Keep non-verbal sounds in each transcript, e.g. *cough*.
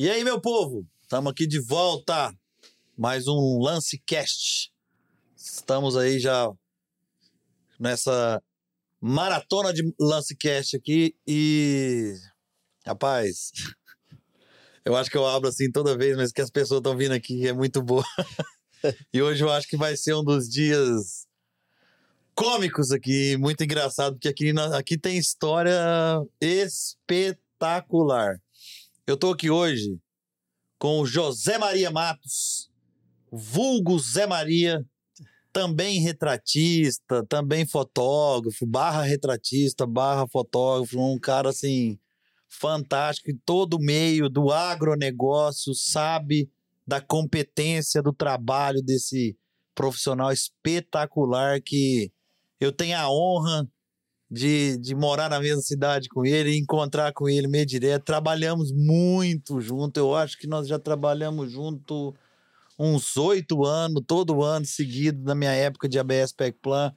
E aí, meu povo? Estamos aqui de volta. Mais um Lance Cast. Estamos aí já nessa maratona de Lance Cast aqui e rapaz, *laughs* eu acho que eu abro assim toda vez, mas que as pessoas estão vindo aqui é muito boa. *laughs* e hoje eu acho que vai ser um dos dias cômicos aqui, muito engraçado, porque aqui, aqui tem história espetacular. Eu tô aqui hoje com o José Maria Matos, vulgo Zé Maria, também retratista, também fotógrafo, barra retratista, barra fotógrafo, um cara assim fantástico em todo o meio do agronegócio, sabe da competência do trabalho desse profissional espetacular que eu tenho a honra de, de morar na mesma cidade com ele, encontrar com ele meio direto. Trabalhamos muito junto. Eu acho que nós já trabalhamos junto uns oito anos, todo ano seguido, na minha época de ABS Pack Plan.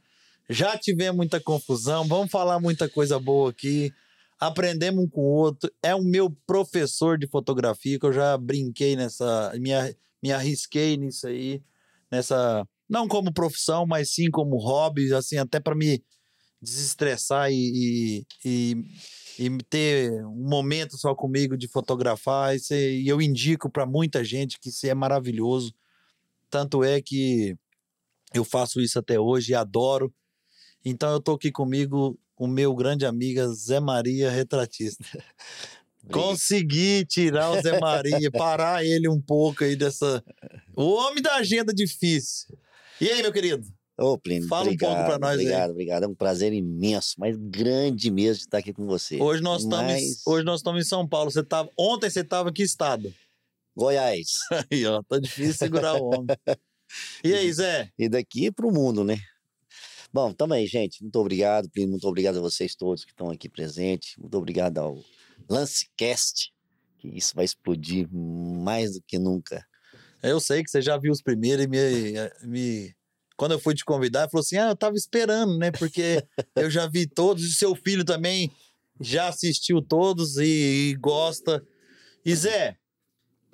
Já tivemos muita confusão, vamos falar muita coisa boa aqui. Aprendemos um com o outro. É o meu professor de fotografia, que eu já brinquei nessa. Me, me arrisquei nisso aí, nessa. Não como profissão, mas sim como hobby, assim, até para me desestressar e, e, e, e, ter um momento só comigo de fotografar. Isso e eu indico para muita gente que isso é maravilhoso. Tanto é que eu faço isso até hoje e adoro. Então eu tô aqui comigo o meu grande amigo Zé Maria Retratista. *laughs* Consegui tirar o Zé Maria, *laughs* parar ele um pouco aí dessa. O homem da agenda difícil. E aí, meu querido? Ô, Plínio, Fala obrigado, um pouco pra nós Obrigado, aí. obrigado. É um prazer imenso, mas grande mesmo de estar aqui com você. Hoje nós estamos hoje nós estamos em São Paulo. Você tava, ontem você estava em que estado? Goiás. *laughs* Aí, ó, tá difícil segurar o homem. E aí, Zé? E daqui para o mundo, né? Bom, também, gente. Muito obrigado, Plínio. Muito obrigado a vocês todos que estão aqui presentes. Muito obrigado ao Lancecast, que isso vai explodir mais do que nunca. Eu sei que você já viu os primeiros e me, me quando eu fui te convidar, falou assim: "Ah, eu tava esperando, né? Porque eu já vi todos e seu filho também já assistiu todos e, e gosta". E Zé,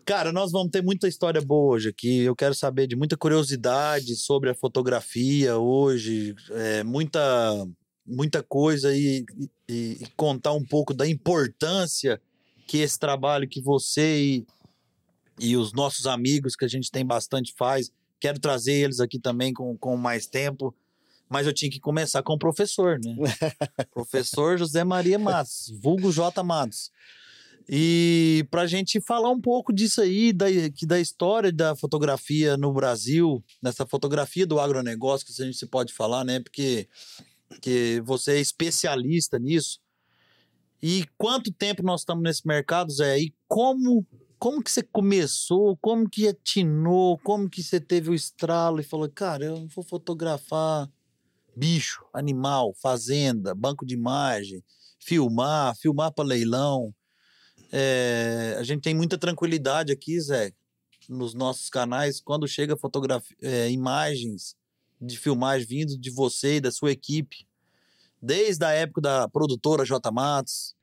cara, nós vamos ter muita história boa hoje aqui. Eu quero saber de muita curiosidade sobre a fotografia hoje, é, muita muita coisa e, e- e contar um pouco da importância que esse trabalho que você e, e os nossos amigos que a gente tem bastante faz. Quero trazer eles aqui também com, com mais tempo. Mas eu tinha que começar com o professor, né? *laughs* professor José Maria Matos, vulgo J. Matos. E para a gente falar um pouco disso aí, da, que da história da fotografia no Brasil, nessa fotografia do agronegócio, que a gente se pode falar, né? Porque que você é especialista nisso. E quanto tempo nós estamos nesse mercado, Zé? E como como que você começou? Como que atinou? Como que você teve o estralo e falou, cara, eu vou fotografar bicho, animal, fazenda, banco de imagem, filmar, filmar para leilão. É, a gente tem muita tranquilidade aqui, Zé, nos nossos canais, quando chega fotografia, é, imagens de filmagem vindo de você e da sua equipe, desde a época da produtora J. Matos.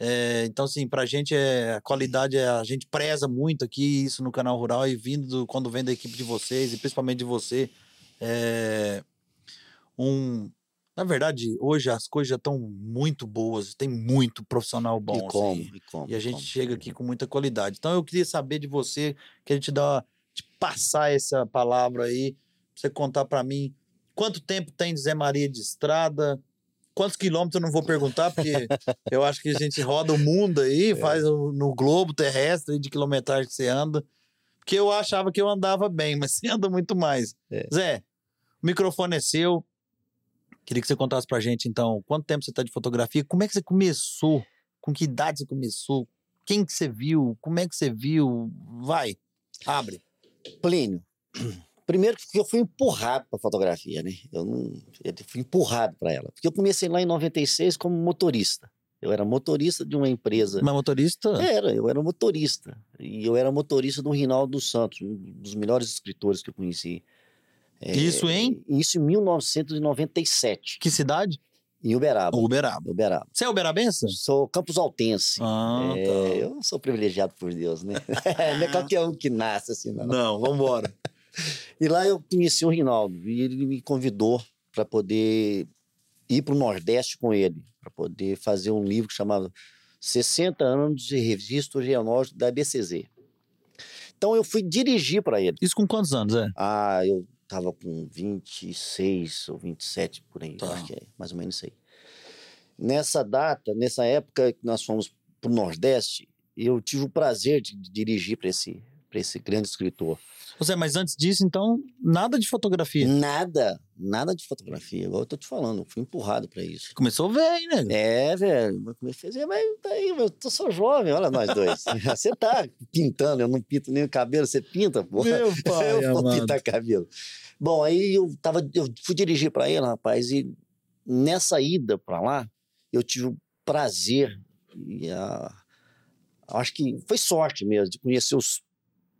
É, então, assim, pra gente é, a qualidade é, a gente preza muito aqui isso no canal rural e vindo do- quando vem da equipe de vocês e principalmente de você, é um. Na verdade, hoje as coisas já estão muito boas, tem muito profissional bom. e como? assim, E como? e a gente como? chega aqui com muita qualidade. Então eu queria saber de você, que a gente dá de passar essa palavra aí, pra você contar pra mim quanto tempo tem de Zé Maria de estrada, quantos quilômetros eu não vou perguntar, porque *laughs* eu acho que a gente roda o mundo É. aí, faz o- no globo terrestre de quilometragem que você anda. Porque eu achava que eu andava bem, mas *laughs* você anda muito mais. É. Zé, o microfone é seu. Queria que você contasse pra gente, então, quanto tempo você tá de fotografia? Como é que você começou? Com que idade você começou? Quem que você viu? Como é que você viu? Vai, abre. Plínio, primeiro que eu fui empurrado para fotografia, né? Eu não, eu fui empurrado para ela, porque eu comecei lá em 96 como motorista. Eu era motorista de uma empresa. Mas motorista? Era, eu era motorista. E eu era motorista do Rinaldo dos Santos, um dos melhores escritores que eu conheci. É, Isso em Isso em 1997. que cidade? Em Uberaba. Uberaba. Uberaba. Você é uberabense? Sou Campos Altense. Ah, É, tá. eu sou privilegiado por Deus, né? *laughs* não é *laughs* qualquer um que nasce assim, não. Não, vambora. E lá eu conheci o Rinaldo e ele me convidou para poder ir para o Nordeste com ele, para poder fazer um livro que chamava 60 anos de registro geológico da BCZ. Então eu fui dirigir para ele. Isso com quantos anos, é? Ah, eu tava com 26 ou 27 por aí, Tá. acho que é mais ou menos isso aí. Nessa data, nessa época que nós fomos para o Nordeste, eu tive o prazer de dirigir para esse, pra esse grande escritor. Você, mas antes disso, então, nada de fotografia. Nada, nada de fotografia, igual eu tô te falando, fui empurrado para isso. Começou velho, né? É, velho, que fez? É, Mas tá aí, eu tô só jovem, olha nós dois. *laughs* Você tá pintando, eu não pinto nem o cabelo, você pinta, pô. Meu *laughs* pai, eu vou amado. pintar cabelo. Bom, aí eu tava, eu fui dirigir para ele, rapaz, e nessa ida para lá, eu tive o prazer e a, acho que foi sorte mesmo de conhecer os,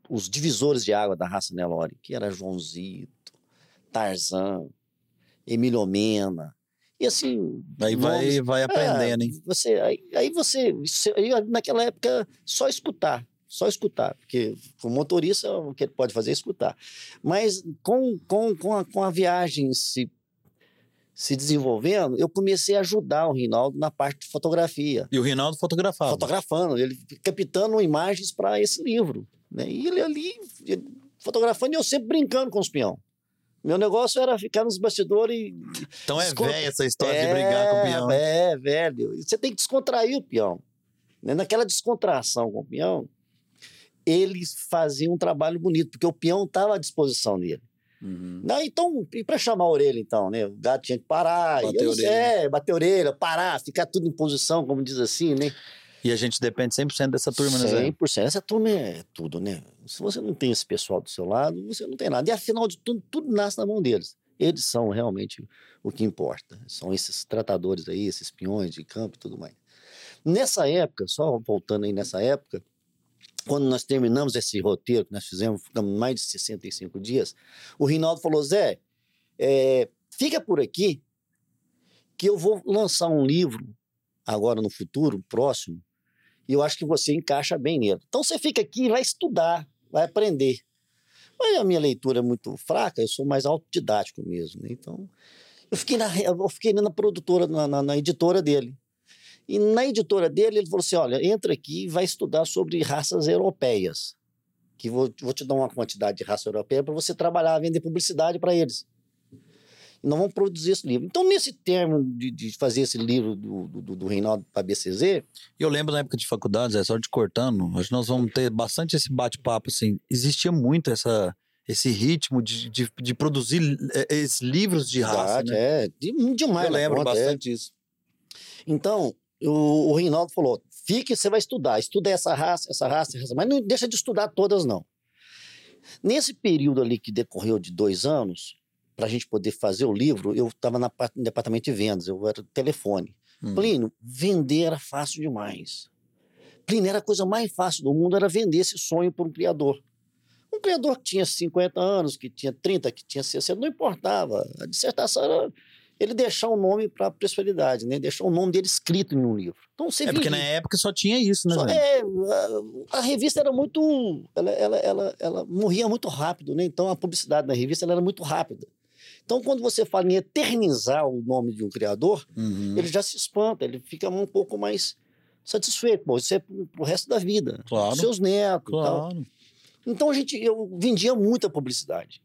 os divisores de água da raça Nelore, que era Joãozito, Tarzan, Emílio Mena. E assim, Aí vai, nomes- vai aprendendo, é, hein? Você, aí, aí você, você- aí naquela época, só escutar, só escutar, porque o motorista, o que ele pode fazer é escutar. Mas com, com, com, a, com a viagem se, se desenvolvendo, eu comecei a ajudar o Rinaldo na parte de fotografia, E o Rinaldo fotografava. fotografando, ele captando imagens para esse livro. Né? E ele ali, ele fotografando, e eu sempre brincando com os peão. Meu negócio era ficar nos bastidores e Então é velha essa história de brigar com o peão. É, velho. Você tem que descontrair o peão. Né? Naquela descontração com o peão, eles faziam um trabalho bonito, porque o peão estava à disposição dele. Uhum. Não, então, e para chamar a orelha, então, né? O gato tinha que parar. Bater eu- orelha. É, bater a orelha, parar, ficar tudo em posição, como diz assim, né? E a gente depende 100% dessa turma, né, Zé? 100%. Essa turma é tudo, né? Se você não tem esse pessoal do seu lado, você não tem nada. E afinal de tudo, tudo nasce na mão deles. Eles são realmente o que importa. São esses tratadores aí, esses peões de campo e tudo mais. Nessa época, só voltando aí nessa época, quando nós terminamos esse roteiro que nós fizemos, ficamos mais de 65 dias, o Rinaldo falou: Zé, é, fica por aqui que eu vou lançar um livro agora no futuro, próximo, e eu acho que você encaixa bem nele. Então você fica aqui e vai estudar, vai aprender. Mas a minha leitura é muito fraca, eu sou mais autodidático mesmo. Né? Então, eu fiquei na, eu fiquei na produtora, na, na- na editora dele. E na editora dele, ele falou assim: olha, entra aqui e vai estudar sobre raças europeias. Que vou, vou te dar uma quantidade de raça europeia para você trabalhar, vender publicidade para eles. E nós vamos produzir esse livro. Então, nesse termo de, de fazer esse livro do, do, do Reinaldo para a BCZ, eu lembro na época de faculdade, Zé, só de cortando, acho que nós vamos ter bastante esse bate-papo, assim. Existia muito essa, esse ritmo de, de, de produzir eh, esses livros de raça, né? É, de- demais. Eu lembro conta, é. bastante disso. Então, o, o Reinaldo falou: fique, você vai estudar, estuda essa raça, essa raça, essa raça, mas não deixa de estudar todas, não. Nesse período ali que decorreu de dois anos, para a gente poder fazer o livro, eu estava no departamento de vendas, eu era telefone. Hum. Plínio, vender era fácil demais. Plínio, era a coisa mais fácil do mundo, era vender esse sonho para um criador. Um criador que tinha 50 anos, que tinha 30, que tinha 60, não importava. A dissertação era ele deixar o nome para a prosperidade, né? deixar o nome dele escrito em um livro. Então você É porque na época só tinha isso, né, Só- é, a, a revista era muito. Ela, ela, ela, ela morria muito rápido, né? Então a publicidade da revista era muito rápida. Então, quando você fala em eternizar o nome de um criador, Uhum. ele já se espanta, ele fica um pouco mais satisfeito. Bom, isso é pro, resto da vida. Claro. Seus netos e tal. Claro. Então, a gente, eu vendia muita publicidade.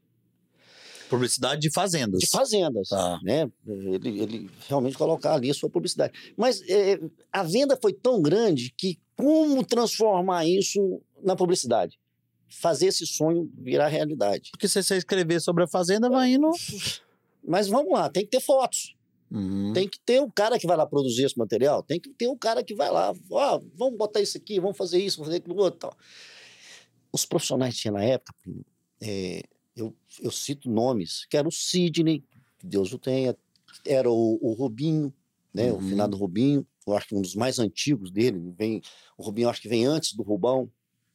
Publicidade de fazendas. De fazendas. Tá. Né? Ele, ele realmente colocar ali a sua publicidade. Mas é, a venda foi tão grande que como transformar isso na publicidade? Fazer esse sonho virar realidade. Porque se você escrever sobre a fazenda, vai indo. Mas vamos lá, tem que ter fotos. Uhum. Tem que ter o cara que vai lá produzir esse material. Tem que ter o cara que vai lá. Ó, vamos botar isso aqui, vamos fazer isso, vamos fazer aquilo outro. Tal. Os profissionais que tinha na época, é, eu, eu cito nomes, que era o Sidney, que Deus o tenha, era o, o Rubinho, né? O Uhum. finado Rubinho, eu acho que um dos mais antigos dele. Vem, o Rubinho acho que vem antes do Rubão.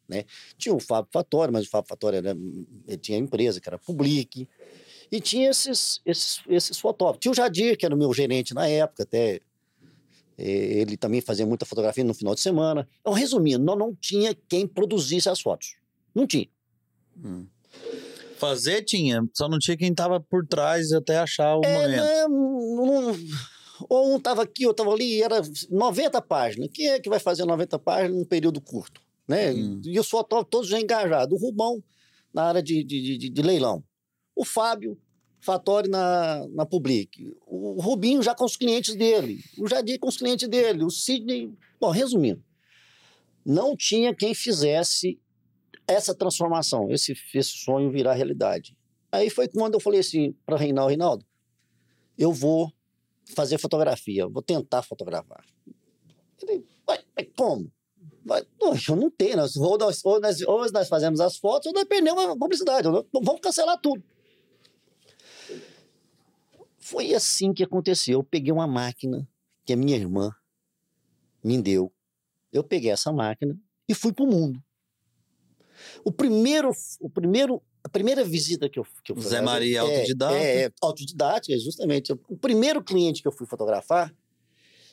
Né? Tinha o Fábio Fatório, mas o Fábio Fatório era, ele tinha a empresa, que era Public. E tinha esses, esses, esses fotógrafos. Tinha o Jadir, que era o meu gerente na época, até. eh, Ele também fazia muita fotografia no final de semana. Então, resumindo, nós não tinha quem produzisse as fotos. Não tinha. Fazer tinha, só não tinha quem tava por trás até achar o É, momento. né, não- ou um estava aqui, outro estava ali, era 90 páginas. Quem é que vai fazer 90 páginas num período curto? Né? Hum. E os fotógrafos todos já engajados. O Rubão na área de, de, de- de leilão. O Fábio Fatori na, na Public. O Rubinho já com os clientes dele. O Jadir com os clientes dele. O Sidney. Bom, resumindo, não tinha quem fizesse essa transformação, esse, esse sonho virar realidade. Aí foi quando eu falei assim para Reinaldo, Reinaldo, eu vou fazer fotografia, vou tentar fotografar. Ele, mas como? Vai, "Pô, eu não tenho, nós, ou, nós, ou, nós, ou nós fazemos as fotos ou nós perdemos a publicidade, ou nós- vamos cancelar tudo. Foi assim que aconteceu. Eu peguei uma máquina que a minha irmã me deu. Eu peguei essa máquina e fui para o mundo. O primeiro, o primeiro, a primeira visita que eu, que eu fui Zé Maria, autodidata. É, é, autodidata, é justamente. O primeiro cliente que eu fui fotografar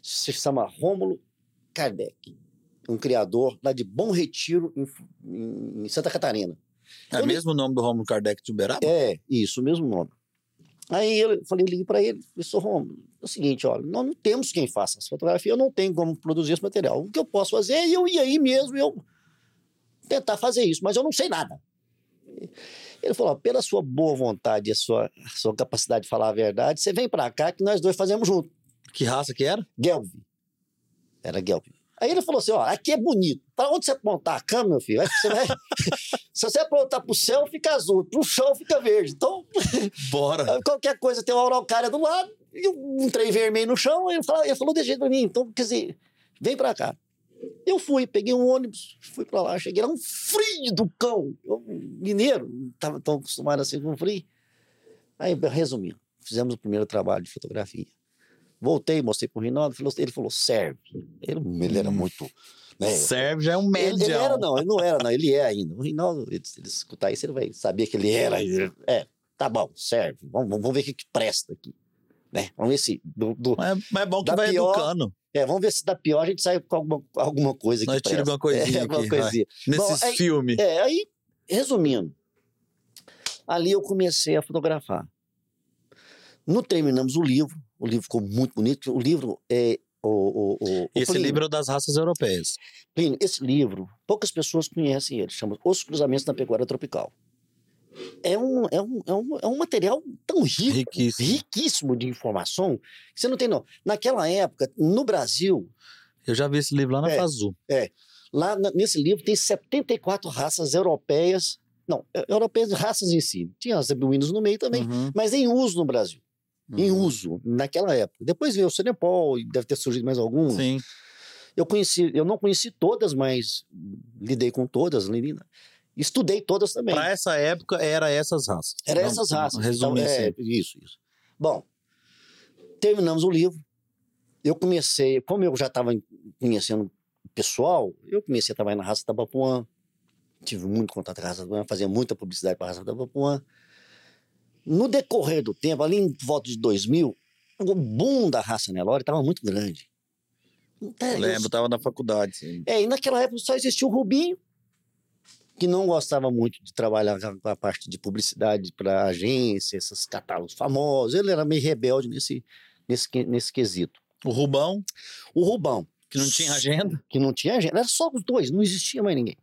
se chama Rômulo Kardec, um criador lá de Bom Retiro, em, em- Santa Catarina. É ele- mesmo o nome do Romulo Kardec de Uberaba? É, isso, o mesmo nome. Aí eu falei, eu liguei para ele, sou Romulo, é o seguinte, olha, nós não temos quem faça essa fotografia, eu não tenho como produzir esse material. O que eu posso fazer é eu ir aí mesmo, eu tentar fazer isso, mas eu não sei nada. Ele falou, pela sua boa vontade e a sua, a sua capacidade de falar a verdade, você vem para cá que nós dois fazemos junto. Que raça que era? Gelb. Era Gelb. Aí ele falou assim: ó, aqui é bonito. Para onde você apontar a câmera, meu filho? Você vai... *laughs* Se você apontar pro céu, fica azul. Pro chão, fica verde. Então, *laughs* Bora. qualquer coisa tem uma araucária do lado e um trem vermelho no chão. Ele falou, ele falou desse jeito pra mim. Então, quer dizer, vem pra cá. Eu fui, peguei um ônibus, fui pra lá. Cheguei lá, um frio do cão. Eu, mineiro, não estava tão acostumado assim com frio. Aí, resumindo, fizemos o primeiro trabalho de fotografia. Voltei, mostrei pro Rinaldo, falou- ele falou, serve. Ele, ele era Hum. muito... Né, Serve já é um ele, médium. ele era, não, ele não era, não, ele é ainda. O Rinaldo, ele, se ele escutar isso, ele vai saber que ele era. É, tá bom, serve. Vamos, vamos ver o que, que presta aqui. Né? Vamos ver se. Do, do- Mas, mas é bom que vai pior, educando. é, vamos ver se da pior a gente sai com alguma, alguma coisa que Nós presta. alguma coisinha É, alguma aqui, vai. coisinha. Nesses aí- filmes. É, aí, resumindo, ali eu comecei a fotografar. No terminamos o livro, o livro ficou muito bonito. O livro é. O, o, o, Esse Plínio, livro é das raças europeias. Plínio, esse livro, poucas pessoas conhecem ele, chama Os Cruzamentos da Pecuária Tropical. É um, é um, é um, é um material tão rico, Riquíssimo. riquíssimo de informação, que você não tem não. Naquela época, no Brasil, Eu já vi esse livro lá na É. Fazul. lá na- nesse livro tem 74 raças europeias, não, é- europeias, raças em si. Tinha as beduínos no meio também, Uhum, mas em uso no Brasil. Em uhum. uso, naquela época. Depois veio o Senepol, e deve ter surgido mais algum. Sim. Eu conheci, eu não conheci todas, mas lidei com todas, li- estudei todas também. Pra essa época, era essas raças. Era Não- essas raças. Resume Então, é, isso, isso. Bom, terminamos o livro. Eu comecei, como eu já estava conhecendo o pessoal, eu comecei a trabalhar na raça Tabapuã. Tive muito contato com a raça Tabapuã, fazia muita publicidade para a raça Tabapuã. No decorrer do tempo, ali em volta de 2000, o boom da raça Nelore estava muito grande. Eu- Lembro, tava na faculdade. sim. é, e naquela época só existia o Rubinho, que não gostava muito de trabalhar com a- parte de publicidade para agência, esses catálogos famosos. Ele era meio rebelde nesse, nesse, nesse quesito. O Rubão, O Rubão, que não tinha agenda. que não tinha agenda, era só os dois, não existia mais ninguém.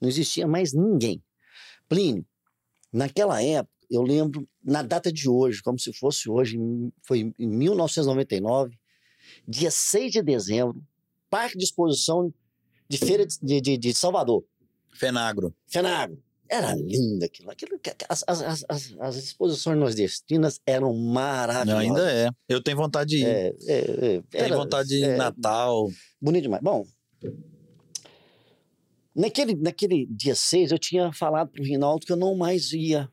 Não existia mais ninguém. Plínio, naquela época, eu lembro, na data de hoje, como se fosse hoje, foi em 1999, dia 6 de dezembro, Parque de Exposição de Feira de, de- de- Salvador, Fenagro. Fenago. Era lindo aquilo. aquilo as, as, as, as- exposições nordestinas eram maravilhosas. Ainda é. Eu tenho vontade de ir. É, é, é, Tenho era- vontade de ir é, em Natal. Bonito demais. Bom, naquele, naquele dia 6, eu tinha falado pro Rinaldo que eu não mais ia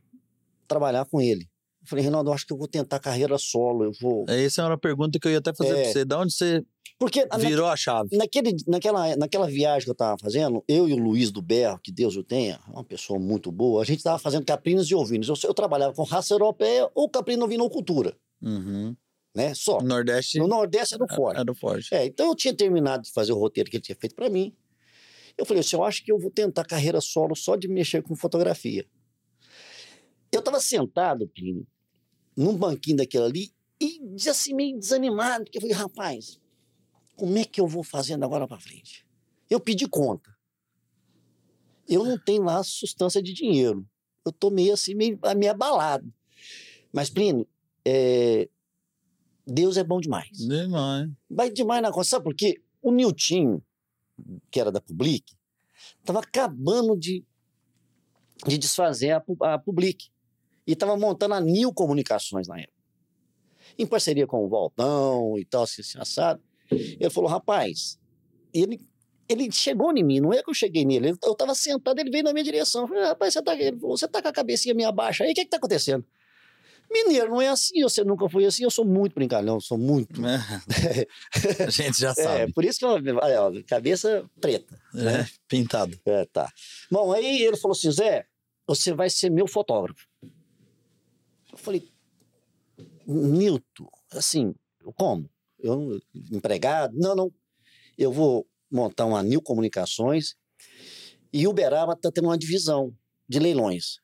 trabalhar com ele. Eu falei, Rinaldo, eu acho que eu vou tentar carreira solo, eu vou... Essa é uma pergunta que eu ia até fazer É. pra você. Da onde você Porque Virou a chave. naquele, naquela, naquela viagem que eu tava fazendo, eu e o Luiz do Berro, que Deus o tenha, uma pessoa muito boa, a gente tava fazendo caprinos e ovinos. Eu, eu trabalhava com raça europeia ou caprino ovinocultura, Uhum. né? Só. O Nordeste No Nordeste era o forte. era o forte. É, então eu tinha terminado de fazer o roteiro que ele tinha feito para mim. Eu falei assim, eu acho que eu vou tentar carreira solo só de mexer com fotografia. Eu estava sentado, Plínio, num banquinho daquele ali e assim meio desanimado, porque eu falei, rapaz, como é que eu vou fazendo agora para frente? Eu pedi conta. Eu não tenho lá sustância de dinheiro. Eu tô meio assim, meio, meio abalado. Mas, Plínio, é, Deus é bom demais Demais. vai demais na conta. Sabe por quê? O Niltinho, que era da Public, estava acabando de, de desfazer a, a Public. E estava montando a Nil Comunicações na época. Em parceria com o Valdão e tal, assim, assim, assado. Ele falou, rapaz, ele, ele chegou em mim, não é que eu cheguei nele. Eu estava sentado, ele veio na minha direção. Eu falei, rapaz, você tá, ele falou, você tá com a cabecinha meio baixa aí, o que que tá acontecendo? Mineiro, não é assim, você nunca foi assim, eu sou muito brincalhão, sou muito *laughs* a gente já é, sabe. por isso que eu, olha, cabeça preta. É, pintado. É, tá. Bom, aí ele falou assim, Zé, você vai ser meu fotógrafo. Eu falei, Nilton, assim, como? Eu, empregado? Não, não. Eu vou montar uma Nil Comunicações e Uberaba está tendo uma divisão de leilões.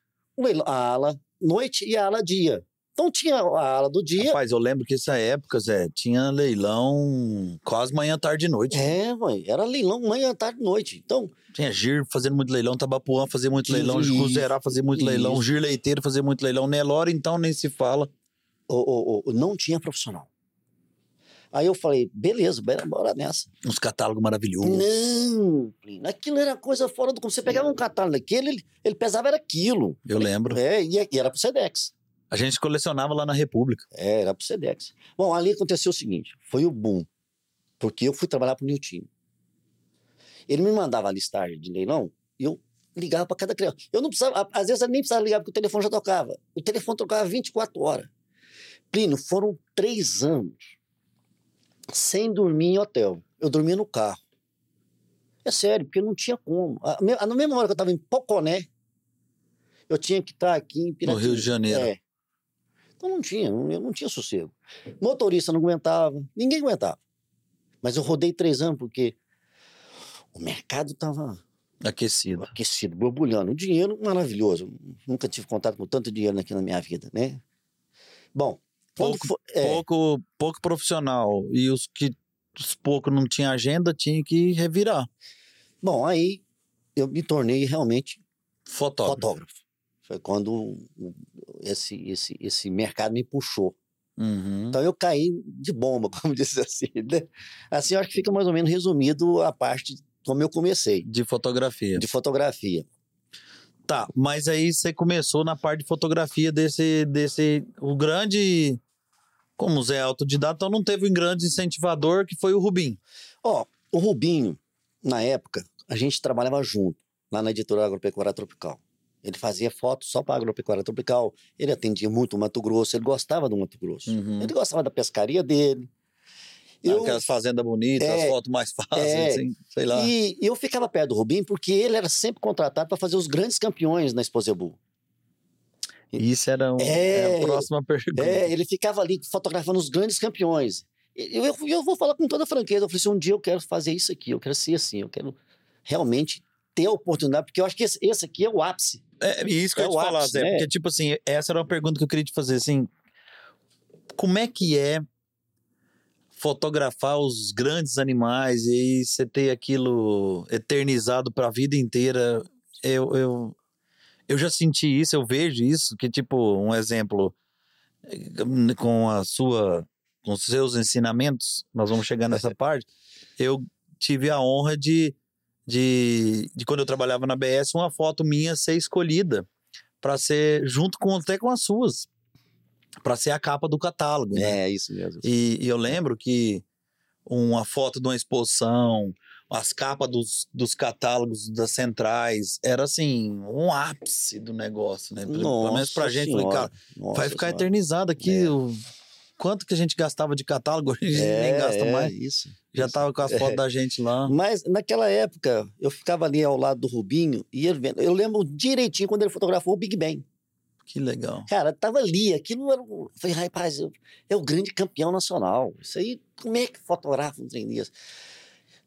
A ala noite e a ala dia. Então tinha a ala do dia. Rapaz, eu lembro que essa época, Zé, tinha leilão quase manhã, tarde e noite. É, mãe, era leilão manhã, tarde e noite. Então, Tinha Gir fazendo muito leilão, Tabapuã fazia muito leilão, Cruzerá fazia muito leilão, isso. Gir Leiteiro fazia muito leilão, Nelore então nem se fala. o- o- o- não tinha profissional. Aí eu falei, beleza, bora- nessa. Uns catálogos maravilhosos. Não, Plínio, aquilo era coisa fora do... Você pegava um catálogo daquele, ele, ele pesava era quilo. Eu lembro. É, e, e era pro Sedex. A gente colecionava lá na República. É, era pro Sedex. Bom, ali aconteceu o seguinte, foi o boom. Porque eu fui trabalhar pro Niltinho. Ele me mandava a listagem de leilão e eu ligava para cada criança. Eu não precisava, às vezes eu nem precisava ligar porque o telefone já tocava. O telefone tocava 24 horas. Plínio, foram três anos sem dormir em hotel. Eu dormia no carro. É sério, porque não tinha como. Na mesma hora que eu estava em Poconé, eu tinha que estar aqui em No Piratiba. Rio de Janeiro. É. Então não tinha, eu não tinha sossego. Motorista não aguentava, ninguém aguentava. Mas eu rodei três anos porque o mercado estava Aquecido. aquecido, borbulhando. O dinheiro maravilhoso. Nunca tive contato com tanto dinheiro aqui na minha vida, né? Bom, Pouco- é, Pouco, pouco profissional. E os que os poucos não tinham agenda, tinha que revirar. bom, aí eu me tornei realmente Fotógrafo. fotógrafo. Foi quando esse, esse, esse mercado me puxou. Uhum. Então eu caí de bomba, *laughs* como diz assim. Né? Assim eu acho que fica mais ou menos resumido a parte de como eu comecei, De fotografia. de fotografia. Tá, mas aí você começou na parte de fotografia desse. desse o grande. Como o Zé é autodidata, então não teve um grande incentivador que foi o Rubim. Ó, o Rubinho, na época, a gente trabalhava junto, lá na editora Agropecuária Tropical. Ele fazia fotos só para Agropecuária Tropical, ele atendia muito o Mato Grosso, ele gostava do Mato Grosso. Uhum. Ele gostava da pescaria dele. Eu, Aquelas fazendas bonitas, É, as fotos mais *laughs* fáceis, é, assim, sei lá. e eu ficava perto do Rubinho porque ele era sempre contratado para fazer os grandes campeões na Exposebu. Isso era um- É, é a próxima *laughs* pergunta. É, ele ficava ali fotografando os grandes campeões. E Eu, eu, eu vou falar com toda franqueza. Eu falei assim: um dia eu quero fazer isso aqui, eu quero ser assim, eu quero realmente ter a oportunidade, porque eu acho que esse, esse aqui é o ápice. É isso que É eu ia te o falar, ápice, Zé. né? Porque, tipo assim, essa era uma pergunta que eu queria te fazer, assim. Como é que é fotografar os grandes animais e você ter aquilo eternizado para a vida inteira? Eu, eu, eu já senti isso, eu vejo isso, que, tipo, um exemplo, eh, com a sua, com os seus ensinamentos, nós vamos chegar nessa *laughs* parte, eu tive a honra de de, de quando eu trabalhava na BS, uma foto minha ser escolhida para ser, junto com até com as suas, para ser a capa do catálogo. né? É, isso mesmo. E, e eu lembro que uma foto de uma exposição, as capas dos, dos catálogos das centrais, era assim, um ápice do negócio, né? Pelo, pelo menos pra gente, falei, cara, Nossa vai ficar Senhora. eternizado aqui É. o quanto que a gente gastava de catálogo, *laughs* a gente nem gasta é, mais. Isso. Já isso. tava com as fotos da gente lá. Mas naquela época, eu ficava ali ao lado do Rubinho e ele vendo. Eu lembro direitinho quando ele fotografou o Big Bang. Que legal. Cara, tava ali, aquilo era. Eu falei, rapaz, eu- é o grande campeão nacional. Isso aí, como é que fotografa um trem desse?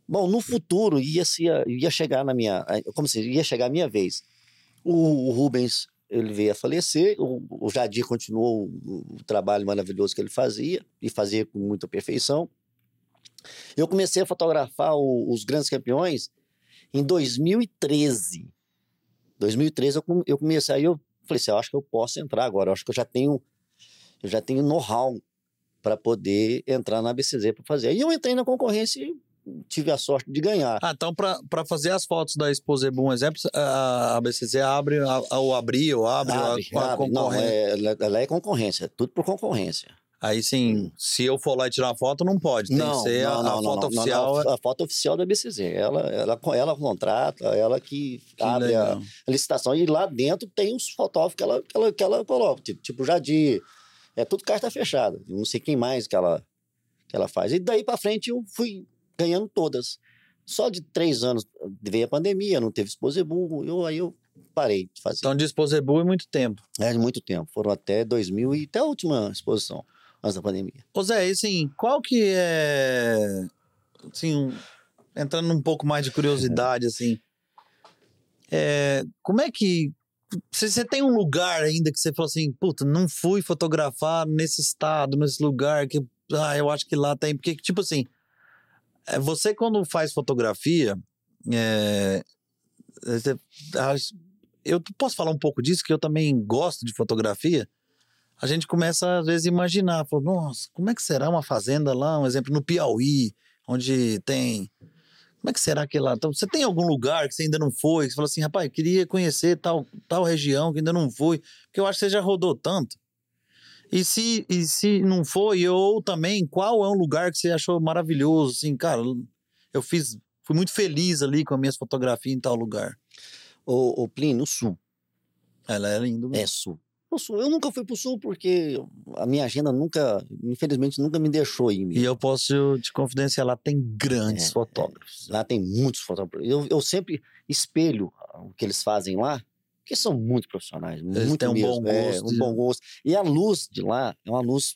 Bom, no futuro ia, se, ia chegar na minha. Como se ia chegar a minha vez. O, o Rubens, ele veio a falecer, o, o Jadir continuou o, o trabalho maravilhoso que ele fazia, e fazia com muita perfeição. Eu comecei a fotografar o- os grandes campeões em 2013. 2013 eu, eu comecei, aí eu falei assim, eu acho que eu posso entrar agora, eu acho que eu já tenho, eu já tenho know-how para poder entrar na BCZ para fazer. Aí eu entrei na concorrência e tive a sorte de ganhar. Ah, então pra, pra fazer as fotos da Exposebu, um exemplo, a, a BCZ abre, a, a- ou ou abre, Abre, a, a abre. Não, é, ela, é concorrência, é tudo por concorrência. Aí sim, Hum. se eu for lá e tirar uma foto, não pode. Tem que ser a, a foto oficial. é a foto oficial da BCZ. Ela, ela, ela contrata, ela que, Que abre a, a licitação. E lá dentro tem os fotógrafos que ela, que ela, que ela coloca, tipo, tipo Jadir. É tudo carta fechada. Não sei quem mais que ela, que ela faz. E daí para frente eu fui ganhando todas. Só de três anos veio a pandemia, não teve Exposebu, eu, aí eu parei de fazer. Então, de Exposebu é muito tempo. É muito tempo. Foram até 2000 e até a última exposição, antes da pandemia. Ô Zé, e assim, qual que é. Assim, um- entrando um pouco mais de curiosidade, assim. é, como é que. Você você tem um lugar ainda que você falou assim, puta, não fui fotografar nesse estado, nesse lugar, que. Ah, eu acho que lá tem. Porque, tipo assim, é, você quando faz fotografia. é, eu posso falar um pouco disso, que eu também gosto de fotografia a gente começa, às vezes, a imaginar. Fala, Nossa, como é que será uma fazenda lá, um exemplo, no Piauí, onde tem. Como é que será que lá? Então, você tem algum lugar que você ainda não foi? Que você fala assim, rapaz, queria conhecer tal, tal região que ainda não fui, porque eu acho que você já rodou tanto. E se, e se não foi, ou também, qual é um lugar que você achou maravilhoso? Assim, cara, eu fiz, fui muito feliz ali com as minhas fotografias em tal lugar. O, o Plínio, no sul. Ela é linda. mesmo. É sul. Sul. Eu nunca fui pro sul porque a minha agenda nunca, infelizmente, nunca me deixou ir. E mesmo. eu posso te confidenciar, lá tem grandes É, fotógrafos. Lá tem muitos fotógrafos. Eu, eu sempre espelho o que eles fazem lá, porque são muito profissionais. muito têm um mesmo, bom é, gosto um de- bom gosto. E a luz de lá é uma luz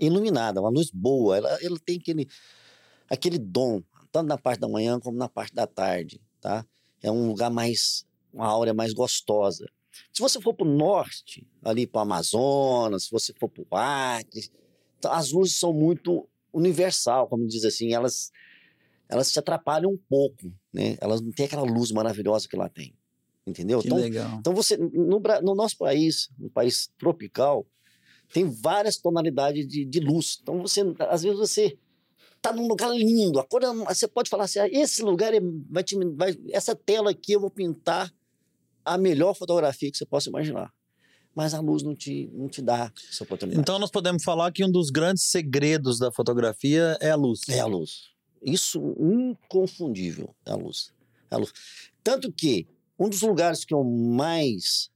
iluminada, uma luz boa. Ela, ela tem aquele, aquele dom, tanto na parte da manhã como na parte da tarde, tá? É um lugar mais, uma áurea mais gostosa. Se você for para o norte, ali para o Amazonas, se você for para o Acre, as luzes são muito universal, como diz assim, elas elas te atrapalham um pouco, né? Elas não têm aquela luz maravilhosa que lá tem, entendeu? Que Então, legal. então você no, no nosso país, um país tropical, tem várias tonalidades de, de luz. Então você às vezes você tá num lugar lindo, a cor, é- você pode falar assim, ah, esse lugar é, vai te vai, essa tela aqui eu vou pintar a melhor fotografia que você possa imaginar. Mas a luz não te, não te dá essa oportunidade. Então nós podemos falar que um dos grandes segredos da fotografia é a luz. É a luz. Isso inconfundível, é a luz. É a luz. Tanto que um dos lugares que eu mais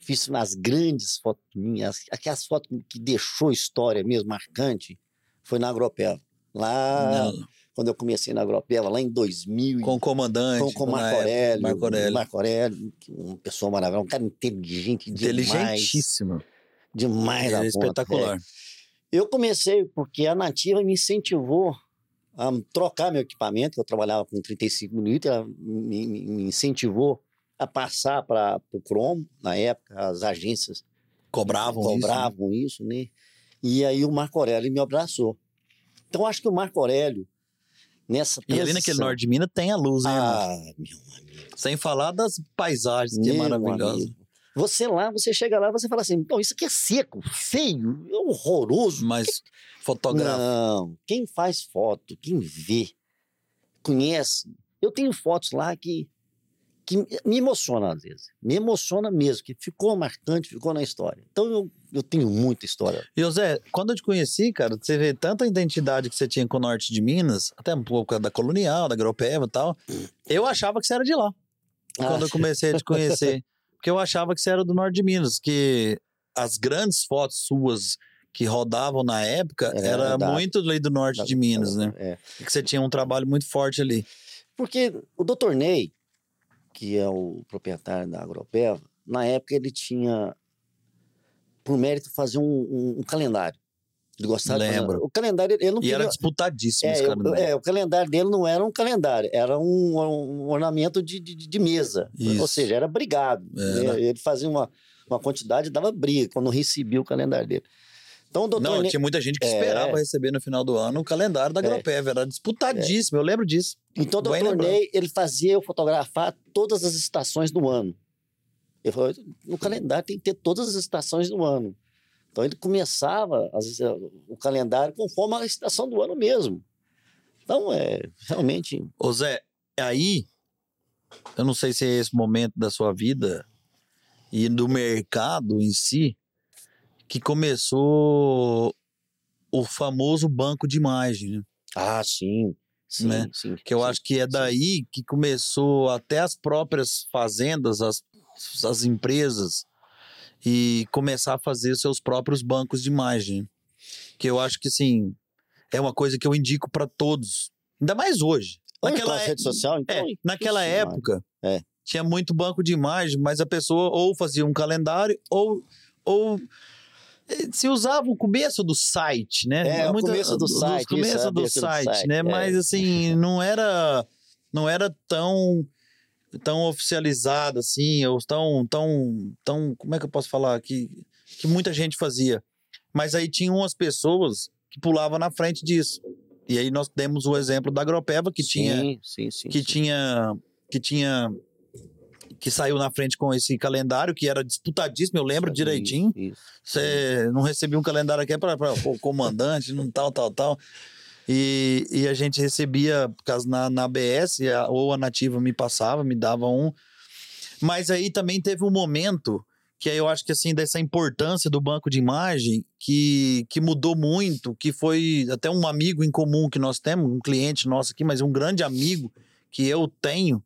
fiz nas grandes fotos minhas, aquelas fotos que deixou história mesmo, marcante, foi na Agropeva. Lá, Não, quando eu comecei na Agropeva, lá em 2000, com o comandante. com, com na Marco Aurélio, Marco Aurélio. Marco Aurélio, uma pessoa maravilhosa, um cara inteligente demais. Inteligentíssimo. Demais da é conta, espetacular. Eu comecei porque a Nativa me incentivou a trocar meu equipamento, que eu trabalhava com 35 mm, ela me- me incentivou a passar para o Chrome, na época, as agências Cobravam, isso, né? cobravam isso, né? E aí o Marco Aurélio me abraçou. Então acho que o Marco Aurélio, nessa E ali naquele norte de Minas tem a luz, hein, irmão? Ah, meu amigo. Sem falar das paisagens, que é meu maravilhosa. amigo. Você lá, você chega lá, você fala assim, então isso aqui é seco, feio, é horroroso. Mas fotografa. Não, quem faz foto, quem vê, conhece. Eu tenho fotos lá que, que me emocionam às vezes. Me emociona mesmo, que ficou marcante, ficou na história. Então eu, eu tenho muita história. E, Zé, quando eu te conheci, cara, você vê tanta identidade que você tinha com o norte de Minas, até um pouco da colonial, da Gropeva e tal. Eu achava que você era de lá. quando Ah. eu comecei a te conhecer. *laughs* Porque eu achava que você era do norte de Minas, que as grandes fotos suas que rodavam na época Era era, muito ali do norte Da- de Minas, né? É. E que você tinha um trabalho muito forte ali. Porque o doutor Ney, que é o proprietário da Agropeva, na época ele tinha, por mérito, fazer um, um- um calendário. Ele gostava Lembro. O calendário, ele não E era queria- disputadíssimo É, esse calendário. é, o calendário dele não era um calendário, era um, um ornamento de, de, de mesa. Ou Isso. seja, era brigado. Era. né? Ele fazia uma, uma quantidade e dava briga quando recebia o calendário dele. Então doutor Não, tinha muita gente que É. esperava receber no final do ano o calendário da É. Agropev. Era disputadíssimo, eu lembro disso. Então, o doutor. Ney, ele fazia eu fotografar todas as estações do ano. Ele falou, no calendário tem que ter todas as estações do ano. Então, ele começava às vezes, o calendário conforme a estação do ano mesmo. Então, é realmente... Ô Zé, aí, eu não sei se é esse momento da sua vida e do mercado em si que começou o famoso banco de imagem, né? Ah, sim, sim, Né? sim. Que eu sim. acho que é daí que começou até as próprias fazendas, as, as empresas, e começar a fazer seus próprios bancos de imagem. Que eu acho que, assim, é uma coisa que eu indico para todos. Ainda mais hoje. Naquela a é- rede social, então... é, naquela época, É. tinha muito banco de imagem, mas a pessoa ou fazia um calendário ou, ou se usava o começo do site, né? É, o começo do site, isso, começo do site, site, né? é. Mas assim, não era não era tão tão oficializado assim, ou tão tão tão, como é que eu posso falar que que muita gente fazia. Mas aí tinham umas pessoas que pulavam na frente disso. E aí nós demos o exemplo da Agropeva que tinha Sim, sim, sim. que sim. tinha que tinha que saiu na frente com esse calendário que era disputadíssimo, eu lembro direitinho. Você não recebia um calendário aqui para o comandante, não tal, tal, tal. E, e a gente recebia, por causa na, na ABS, a- ou a Nativa me passava, me dava um. Mas aí também teve um momento que aí eu acho que assim, dessa importância do banco de imagem, que, que mudou muito, que foi até um amigo em comum que nós temos, um cliente nosso aqui, mas um grande amigo que eu tenho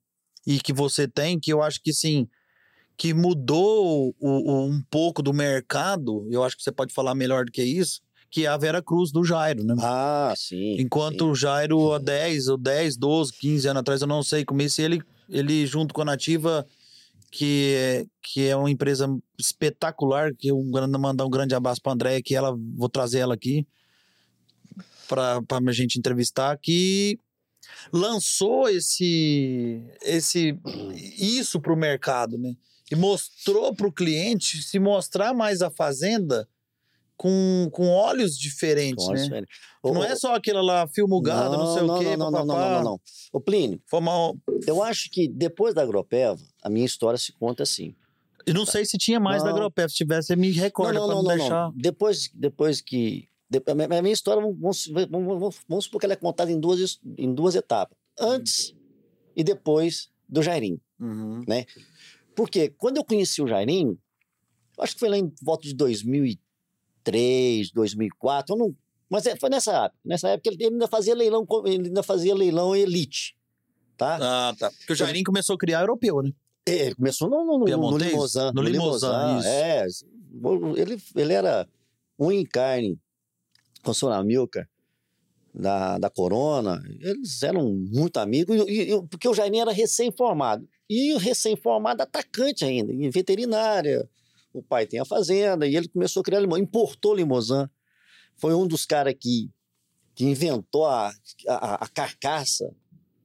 e que você tem, que eu acho que sim, que mudou o- o- um pouco do mercado, eu acho que você pode falar melhor do que isso, que é a Vera Cruz do Jairo, né? Ah, sim. Enquanto sim. o Jairo, há 10, ou 10, 12, 15 anos atrás, eu não sei como isso, ele, ele junto com a Nativa, que é, que é uma empresa espetacular, que eu mandar um grande abraço para Andréia, que ela, vou trazer ela aqui para a gente entrevistar, que lançou esse, esse isso para o mercado, né? E mostrou para o cliente se mostrar mais a fazenda com, com olhos diferentes, Nossa, né? Não é só aquela lá filmugada, não, sei não, o quê, Não, não, não, não, não, não. Ô, Plínio, uma- eu acho que depois da Agropeva, a minha história se conta assim. Eu não sei se tinha mais da Não. Agropef. Se tivesse, me recorda não, pra não, não, não, deixar. não. Depois, depois que... a minha- história, vamos, vamos, vamos, supor que ela é contada em duas, em duas etapas. Antes e depois do Jairinho. Uhum. Porque quando eu conheci o Jairinho, acho que foi lá em volta de 2003, 2004, eu não, mas é- foi nessa época. Nessa época ele ainda fazia leilão, ele ainda fazia leilão elite, tá? Ah, tá. Porque o Jairinho começou a criar europeu, né? É, Ele começou no, no, no, no? Limousin. No Limousin, isso. É, ele, ele era um em carne Milka da, da Corona. Eles eram muito amigos, e, e- porque o Jairinho era recém-formado. E o recém-formado atacante ainda, em veterinária. O pai tem a fazenda, e ele começou a criar limão. Importou Limousin. Foi um dos caras que, que inventou a, a, a carcaça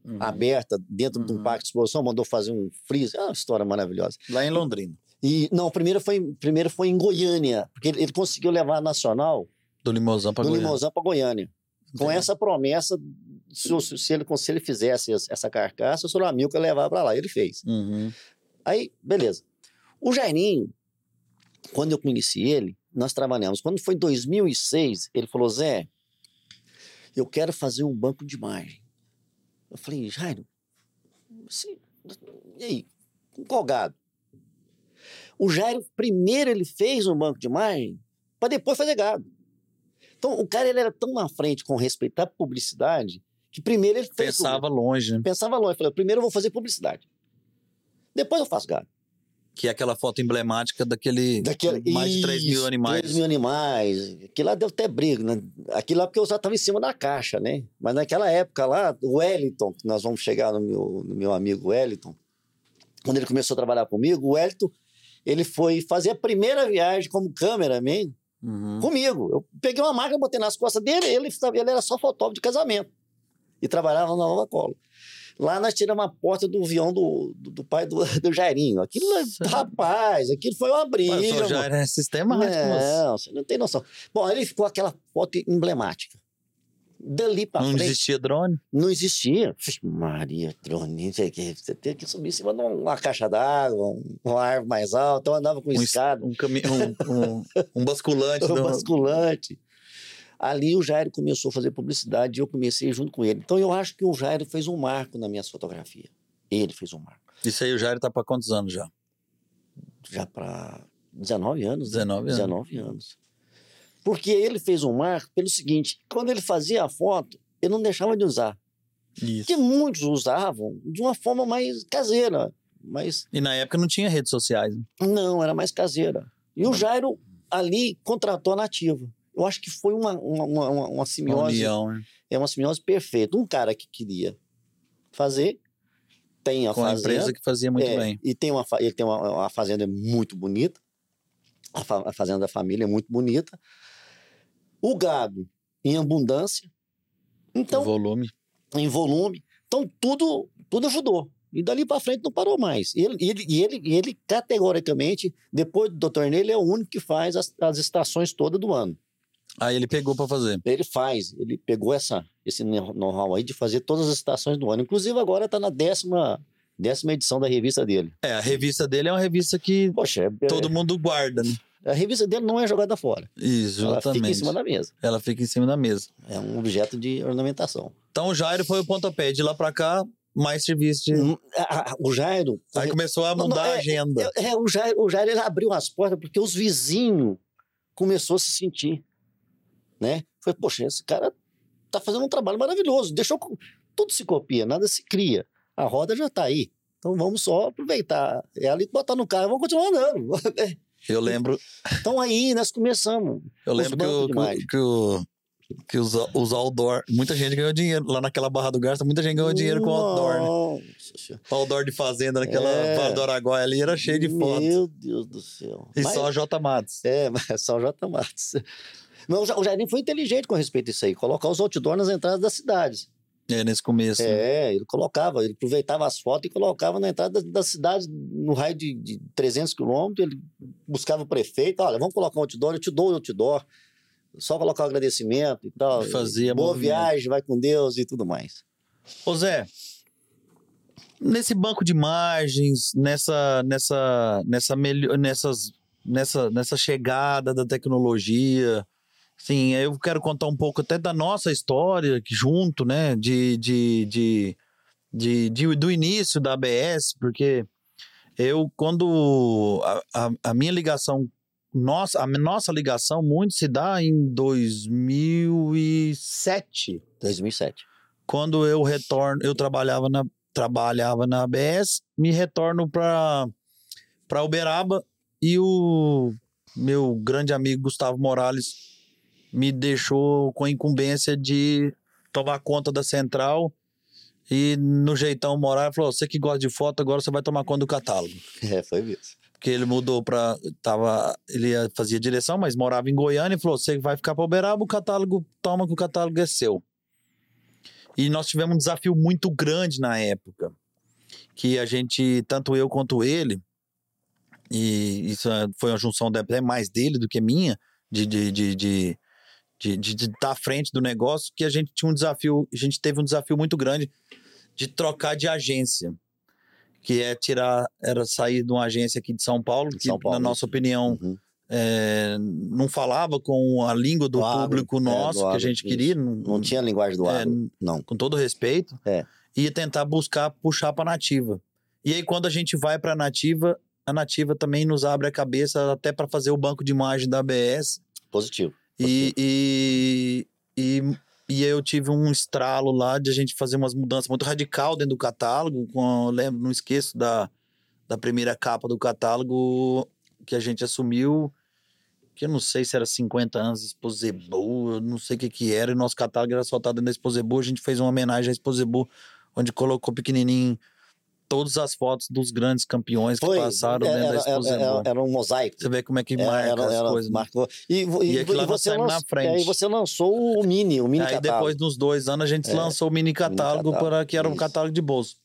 Uhum. aberta dentro de um Uhum. parque de exposição, mandou fazer um freezer. É uma história maravilhosa. Lá em Londrina. E não, primeiro foi, primeiro foi em Goiânia, porque ele, ele conseguiu levar a Nacional Do Limousin do Goiânia. Limousin para Goiânia. Com Entendi. essa promessa, se, se ele, se ele fizesse essa- carcaça, o senhor Amilcar levar para lá. Ele fez. Uhum. Aí, beleza. O Jairinho, quando eu conheci ele, nós trabalhamos. Quando foi em 2006, ele falou: Zé, eu quero fazer um banco de imagem. Eu falei: Jairo, você- e aí? Com qual gado? O Jairo, primeiro, ele fez um banco de imagem para depois fazer gado. Então, o cara ele era tão na frente com respeito à publicidade que primeiro ele fez. Pensava longe, né? pensava longe. Falei, primeiro eu vou fazer publicidade. Depois eu faço gado. Que é aquela foto emblemática daquele, Daquele, mais de 3 mil Isso, animais. 3 mil animais. Aquilo lá deu até briga, né? Aquilo lá porque eu já estava em cima da caixa, né? Mas naquela época lá, o Wellington, que nós vamos chegar no meu, no meu amigo Wellington, quando ele começou a trabalhar comigo, o Wellington, ele foi fazer a primeira viagem como cameraman Uhum. comigo. Eu peguei uma máquina, botei nas costas dele, ele, ele era só fotógrafo de casamento. E trabalhava na Nova Cola. Lá nós tiramos a porta do avião do, do, do pai do, *laughs* do Jairinho. Aquilo, rapaz, aquilo foi uma briga. Mas o mano. era sistemático. Não, você não tem noção. Bom, ele ficou aquela foto emblemática. Dali pra Não frente, existia drone? não existia. Maria, drone, não sei o quê. Você tem que subir em cima de uma caixa d'água, um- uma árvore mais alta. Então eu andava com Um, es- escada, um, cami... um, um, *laughs* um basculante. um do- basculante. Ali o Jairo começou a fazer publicidade e eu comecei junto com ele. Então eu acho que o Jairo fez um marco na minha fotografia. Ele fez um marco. Isso aí o Jair tá pra quantos anos já? Já para 19 anos. né? 19 anos. 19 anos. Porque ele fez um marco pelo seguinte: quando ele fazia a foto, ele não deixava de usar. Isso. Que muitos usavam de uma forma mais caseira. Mas E na época não tinha redes sociais. né? não, era mais caseira. E o Jairo ali contratou a nativa. Eu acho que foi uma, uma, uma, uma- uma Uma simbiose. união, né? É uma simbiose perfeita. Um cara que queria fazer, tem a Com fazenda. empresa que fazia muito é, bem. E tem uma, ele tem uma, uma fazenda muito bonita. A, fa- a fazenda da família é muito bonita. O gado em abundância. Então, o volume. em volume. Então, tudo, tudo ajudou. E dali para frente não parou mais. E ele, ele, ele, ele, categoricamente, depois do Dr. Ney, ele é o único que faz as, as estações todas do ano. Aí ele pegou pra fazer. Ele faz, ele pegou essa, esse know-how aí de fazer todas as estações do ano. Inclusive, agora está na décima, décima edição da revista dele. É, a revista dele é uma revista que Poxa, é- todo mundo guarda, né? a revista dele não é jogada fora. Isso, Ela exatamente. fica em cima da mesa. Ela fica em cima da mesa. É um objeto de ornamentação. Então o Jairo foi o pontapé. De lá pra cá, mais serviço de. Hum, O Jairo. Aí começou a Não, mudar não, a agenda. É, é, o Jair, o Jair ele abriu as portas porque os vizinhos começou a se sentir, né? Foi, poxa, esse cara tá fazendo um trabalho maravilhoso. Deixou tudo se copia, nada se cria. A roda já tá aí. Então vamos só aproveitar ela e botar no carro, e vamos continuar andando. *laughs* Eu lembro, então aí nós começamos. eu lembro que, o- que, o- que, o- que os, os outdoor. Muita gente ganhou dinheiro. Lá naquela Barra do Garça, muita gente ganhou dinheiro com outdoor, né? Outdoor de fazenda naquela É. Vale do Araguaia ali era cheio de fotos. Meu Deus do céu. E Mas- só J Matos. É, mas só o J. Matos. Mas o Ja- o Jairinho foi inteligente com respeito a isso aí, colocar os outdoors nas entradas das cidades. É, nesse começo. né? É, ele colocava, ele aproveitava as fotos e colocava na entrada das, das cidades, no raio de, de 300 quilômetros, ele buscava o prefeito, olha, vamos colocar um outdoor, eu te dou o outdoor, só colocar o agradecimento e tal. Fazia Boa movimento. viagem, vai com Deus e tudo mais. Ô Zé, nesse banco de imagens, nessa, nessa, nessa, nessas, nessa, nessa chegada da tecnologia, sim, eu quero contar um pouco até da nossa história junto, né, de, de, de, de, de- do início da ABS, porque eu, quando a, a, a minha ligação, nossa, a nossa ligação muito se dá em 2007 2007. quando eu retorno, eu trabalhava na trabalhava na ABS, me retorno para para Uberaba e o meu grande amigo Gustavo Morales me deixou com a incumbência de tomar conta da central e no jeitão Morales falou: "Você que gosta de foto, agora você vai tomar conta do catálogo". *laughs* É, foi isso. Porque ele mudou para tava ele ia- fazia direção, mas morava em Goiânia e falou: "Você vai ficar para Uberaba, o catálogo toma que o catálogo é seu". E nós tivemos um desafio muito grande na época, que a gente, tanto eu quanto ele, e isso é- foi uma junção até mais dele do que minha, de de, de, de, de, de, de estar à frente do negócio, que a gente tinha um desafio, a gente teve um desafio muito grande de trocar de agência, que é tirar, era sair de uma agência aqui de São Paulo, De que São Paulo, na nossa opinião Uhum. é, não falava com a língua do Do agro, público é, nosso do que a agro, gente isso. queria, não, Não tinha linguagem do é, agro, não. com todo respeito, É. e tentar buscar puxar para nativa. E aí quando a gente vai para nativa, a nativa também nos abre a cabeça até para fazer o banco de imagem da ABS Positivo. E, e, e, e eu tive um estralo lá de a gente fazer umas mudanças muito radical dentro do catálogo. Com, lembro, não esqueço da, da primeira capa do catálogo que a gente assumiu, que eu não sei se era 50 anos de Exposebu, eu não sei o que que era, e nosso catálogo era soltado dentro da Exposebu, a gente fez uma homenagem à Exposebu, onde colocou pequenininho todas as fotos dos grandes campeões que Foi, passaram era, dentro da era, Exposebu. era, era um mosaico. Você vê como é que Era- marca era- as era- coisas. né? marcou. E, E e, e você na frente. Aí você lançou o mini, o mini Aí catálogo. depois dos dois anos a gente É, lançou o mini catálogo, catálogo, para que era um isso. catálogo de bolso.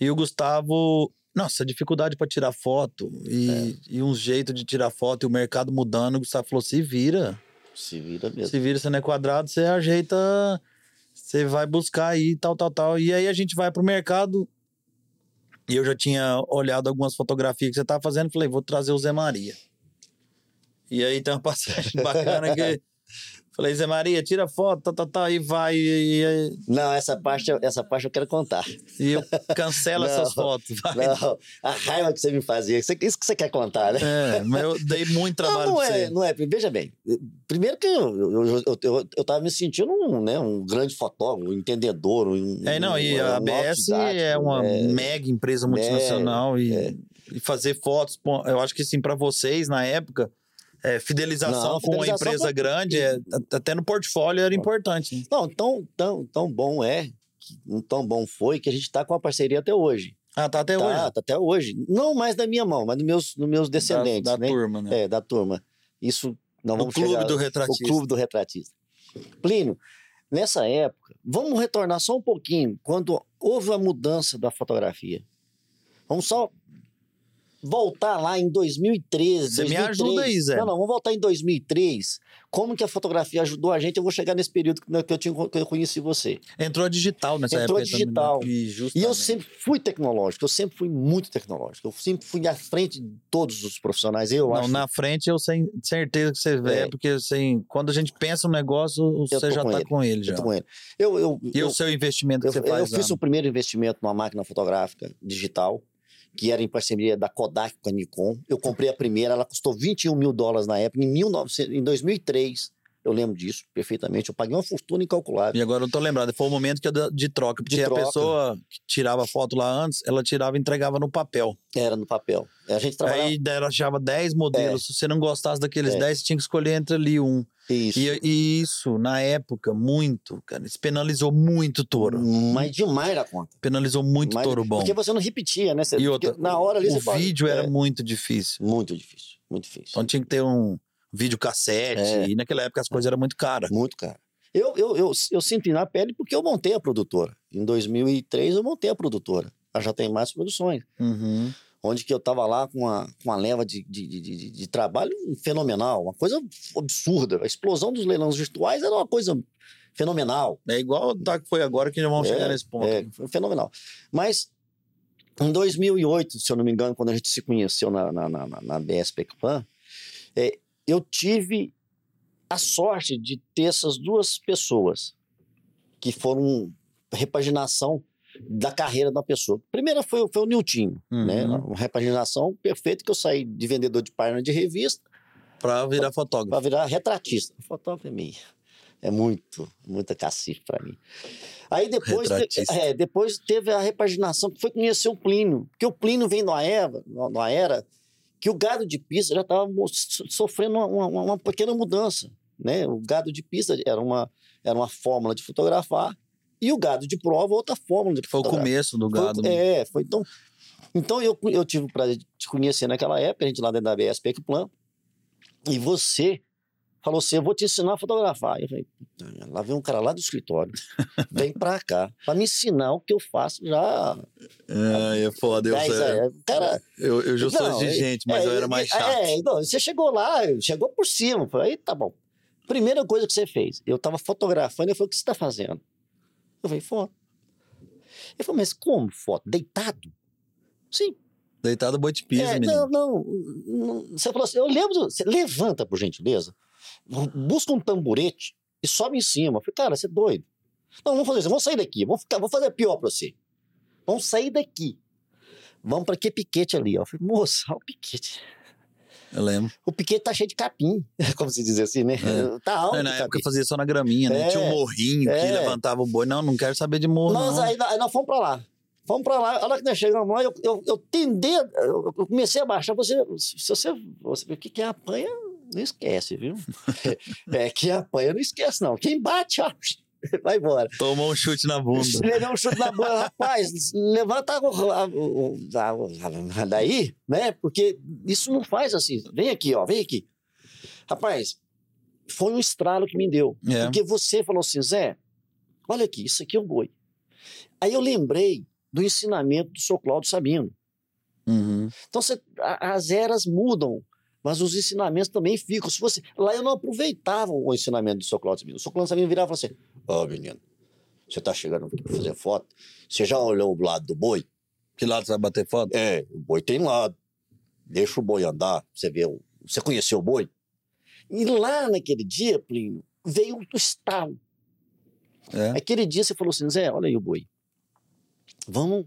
E o Gustavo, nossa, dificuldade para tirar foto e, É. e um jeito de tirar foto e o mercado mudando, o Gustavo falou: se vira, Se vira mesmo. se vira, você não é quadrado, você ajeita, você vai buscar aí, tal, tal, tal. E aí a gente vai pro mercado. E eu já tinha olhado algumas fotografias que você tava fazendo, falei, vou trazer o Zé Maria. E aí tem uma passagem bacana que. *laughs* Falei, Zé Maria, tira foto, tá, tá, tá, e vai. E, e, Não, essa parte, eu- essa parte eu quero contar. e eu cancelo *laughs* Não, essas fotos. Vai. Não, a raiva que você me fazia. Isso que você quer contar, né? É, mas eu dei muito Não, trabalho não pra é, você. não é. Veja bem. Primeiro que eu, eu, eu, eu, eu, tava me sentindo um, né, um grande fotógrafo, um entendedor. Um, É, não, e um- a um ABS é uma é, mega empresa multinacional e, e fazer fotos, eu acho que sim, para vocês na época, é, fidelização Não, com uma fidelização empresa foi- grande, é, até no portfólio era importante. Não, tão, tão, tão bom é, tão bom foi que a gente tá com a parceria até hoje. Ah, tá até tá, hoje. tá até hoje. Não mais da minha mão, mas dos meus, dos meus descendentes, da, da né? turma, né? É, da turma. Isso não o vamos clube chegar- do O retratista. clube do retratista. Plínio, nessa época, vamos retornar só um pouquinho, quando houve a mudança da fotografia. Vamos só voltar lá em 2013. Você me 2003. ajuda aí, Zé. Não, não, vamos voltar em 2003. Como que a fotografia ajudou a gente? Eu vou chegar nesse período que que eu, tinha, que eu conheci você. Entrou digital nessa Entrou época também, né? digital. E, E eu sempre fui tecnológico, eu sempre fui muito tecnológico. Eu sempre fui à frente de todos os profissionais. Eu Não, acho. na frente eu tenho certeza que você vê, É. porque assim, quando a gente pensa no negócio, você já com tá ele. com ele Eu já. tô com ele. Eu, eu, E eu, o seu investimento que eu, você eu faz? fiz lá? o primeiro investimento numa máquina fotográfica digital, que era em parceria da Kodak com a Nikon. Eu comprei a primeira, ela custou 21 mil dólares na época, em, 1900, em 2003. Eu lembro disso perfeitamente. Eu paguei uma fortuna incalculável. E agora eu tô lembrado, foi o momento que eu de troca, porque De a troca. pessoa que tirava a foto lá antes, ela tirava e entregava no papel. Era no papel. A gente trabalhava. Aí ela achava 10 modelos, se você não gostasse daqueles É. 10, você tinha que escolher entre ali um. Isso. E, e isso, na época, muito, cara, isso penalizou muito touro. Mas demais da conta. Penalizou muito Mas- touro bom. Porque você não repetia, né? Você- E outra, na hora ali o você fala- vídeo era É, muito difícil. muito difícil. Muito difícil. Então tinha que ter um vídeo cassete, É. e naquela época as coisas eram muito caras. Muito caro. Eu, eu, eu, eu senti na pele porque eu montei a produtora. Em 2003 eu montei a produtora. Ela já tem mais produções. Uhum. Onde que eu estava lá com uma, com uma leva de, de, de, de- trabalho fenomenal. Uma coisa absurda. A explosão dos leilões virtuais era uma coisa fenomenal. É igual tá que foi agora que já vamos É, chegar nesse ponto. É, foi fenomenal. Mas em 2008, se eu não me engano, quando a gente se conheceu na, na, na, na- BSP é, eu tive a sorte de ter essas duas pessoas que foram repaginação da carreira da pessoa. A primeira foi, foi o Niltinho, né? Uhum. Uma repaginação perfeita que eu saí de vendedor de página de revista Pra virar fotógrafo. para virar retratista. Fotógrafo é meio. É muito, muita cacife para mim. Aí depois, é, depois teve a repaginação, que foi conhecer o Plínio. Porque o Plínio vem numa era, numa era que o gado de pista já estava sofrendo uma, uma- uma pequena mudança. Né? O gado de pista era uma, era uma fórmula de fotografar e o gado de prova outra fórmula de Foi o começo do Foi- gado. né? é, foi então. Então eu, eu tive o prazer de te conhecer naquela época, a gente lá dentro da BSP Plan, e você falou assim: eu vou te ensinar a fotografar. Eu falei, "Puta merda, lá vem um cara lá do escritório, *laughs* vem pra cá, pra me ensinar o que eu faço já. É, é foda. Eu, 10 sei- anos. Cara, eu, eu já sou exigente, mas é, eu era mais é, chato. É, não, você chegou lá, chegou por cima. Falei, tá bom. Primeira coisa que você fez, eu tava fotografando, eu falei, o que você tá fazendo? Eu falei, foto. Ele falou, mas como foto? Deitado? Sim, Deitado boi de piso, É, menino. não, não, não. Você falou assim, eu lembro. Você levanta, por gentileza, busca um tamborete e sobe em cima. Eu falei, cara, você é doido. Não, vamos fazer isso, vamos sair daqui. Vamos, ficar, vamos fazer pior pra você. Vamos sair daqui. Vamos pra que piquete ali? Eu falei, moça, olha o piquete. Eu lembro. O piquete tá cheio de capim, *laughs* como se diz assim, né? É. Tá alto. É, na época eu fazia só na graminha, né? É, Tinha um morrinho que é. levantava o boi. Não, não quero saber de morro, Nós, não. aí, aí nós fomos pra lá. Fomos pra lá, a hora que nós chegamos lá, eu, eu, eu tendei, eu comecei a baixar. Você, se você, você o que que apanha, não esquece, viu? *laughs* É, que apanha, não esquece, não. Quem bate, ó, *laughs* vai embora. Tomou um chute na bunda. Levei um chute na bunda, rapaz, levanta daí, né? Porque isso não faz assim. Vem aqui, ó, vem aqui. Rapaz, foi um estralo que me deu. É. Porque você falou assim, Zé, olha aqui, isso aqui é um boi. Aí eu lembrei do ensinamento do seu Cláudio Sabino. Uhum. Então você- as eras mudam, mas os ensinamentos também ficam. Se você, lá eu não aproveitava o ensinamento do seu Cláudio Sabino. O seu Cláudio Sabino virava e falava assim: Ó, menino, você está chegando aqui para fazer foto, você já olhou o lado do boi? Que lado você vai bater foto? É, o boi tem lado. Deixa o boi andar, você vê. o- Você conheceu o boi? E lá naquele dia, Plínio, veio o estalo. É. Aquele dia você falou assim, Zé, olha aí o boi. Vamos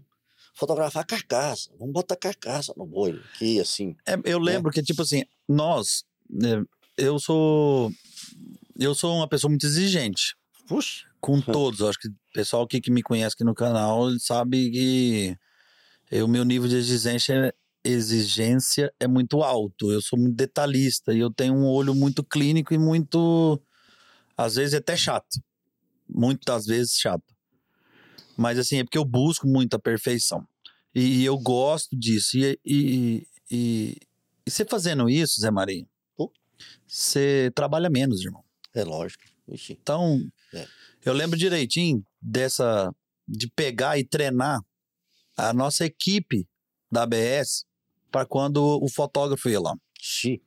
fotografar a carcaça, vamos botar carcaça no boi aqui, assim. É, eu lembro que, tipo assim, nós, né, eu sou. Eu sou uma pessoa muito exigente Puxa, com todos. Acho que o pessoal aqui que me conhece aqui no canal sabe que o meu nível de exigência, exigência é muito alto. Eu sou muito detalhista e eu tenho um olho muito clínico e muito. Às vezes até chato. Muitas vezes chato. Mas assim, é porque eu busco muita perfeição. E eu gosto disso. E, e, e, e você fazendo isso, Zé Maria, Pô. você trabalha menos, irmão. é lógico. Ixi. Então, É. eu lembro direitinho dessa. de pegar e treinar a nossa equipe da ABS para quando o fotógrafo ia lá. Ixi.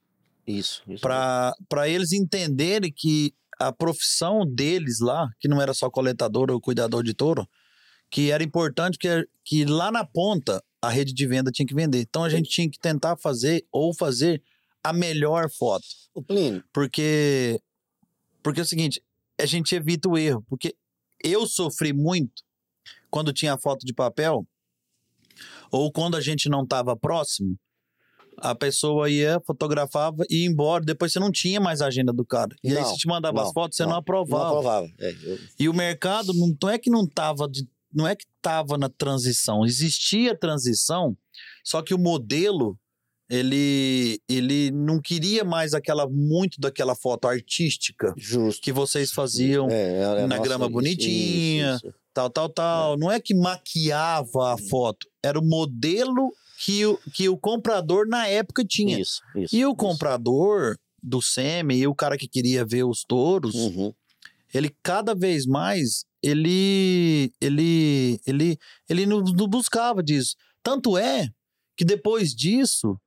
Isso, isso. Para eles entenderem que a profissão deles lá, que não era só coletador ou cuidador de touro, que era importante que, que lá na ponta a rede de venda tinha que vender. Então a gente tinha que tentar fazer ou fazer a melhor foto. O Plínio, Porque porque é o seguinte, a gente evita o erro, porque eu sofri muito quando tinha foto de papel ou quando a gente não estava próximo, a pessoa ia, fotografava e ia embora, depois você não tinha mais a agenda do cara. E aí Não, se te mandava as não, fotos, você não, não, aprovava. não aprovava. É, eu- E o mercado não, é que não tava de, não é que tava na transição, existia transição, só que o modelo ele ele não queria mais aquela muito daquela foto artística justo. que vocês faziam, É, é, é, na grama isso, bonitinha. isso, isso. tal, tal, tal. Não é que maquiava a foto, era o modelo que o, que o comprador na época tinha. E o comprador do SEMI e o cara que queria ver os touros, Uhum. ele cada vez mais ele ele ele ele não, não buscava disso. Tanto é que depois disso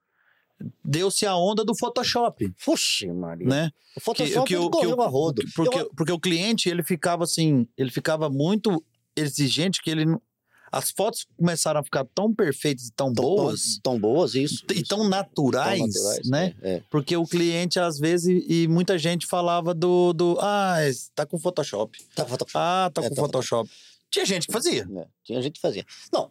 deu-se a onda do Photoshop, Puxa, Maria. né? O Photoshop o- ele correu o- a rodo. Porque, Eu- porque o cliente ele ficava assim, ele ficava muito exigente que ele as fotos começaram a ficar tão perfeitas e tão tão- boas Tão, tão boas, isso. e isso. tão naturais, Tão naturais, né? É, é. Porque o cliente, às vezes, e, muita gente falava do, do. Ah, esse tá com Photoshop. Tá com Photoshop. Ah, tá É, com tá com Photoshop. Tinha gente que fazia. né? Tinha gente que fazia. Não,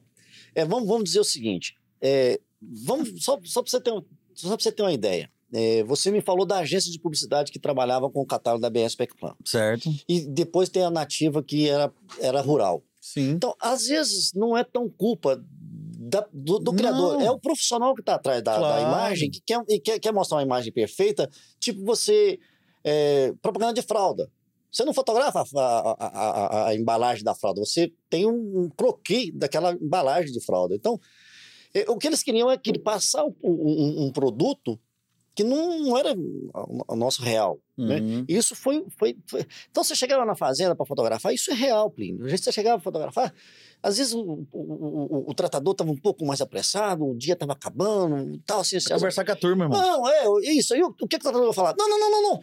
é, vamos, vamos dizer o seguinte. é, vamos, só, só para você, ter um- só pra você ter uma ideia. É, você me falou da agência de publicidade que trabalhava com o catálogo da BS Plan. Certo? E depois tem a nativa que era, era rural. Sim. Então, às vezes, não é tão culpa da- do, do criador. É o profissional que está atrás da, da Claro. imagem, que quer, quer, quer mostrar uma imagem perfeita, tipo você. é, propaganda de fralda. Você não fotografa a, a- a- a- embalagem da fralda, você tem um, um croquis daquela embalagem de fralda. Então, o que eles queriam é que ele passar um, um- um produto que não, era o, nosso real. né? Uhum. Isso foi, foi, foi- Então você chegava na fazenda para fotografar, isso é real, Plínio. A gente você chegava para fotografar, às vezes o, o, o- o tratador estava um pouco mais apressado, o dia estava acabando, tal, assim, assim. Conversar com a turma, irmão. Não, é, isso aí, o, que, que o tratador vai falar? Não, não, não, não, não.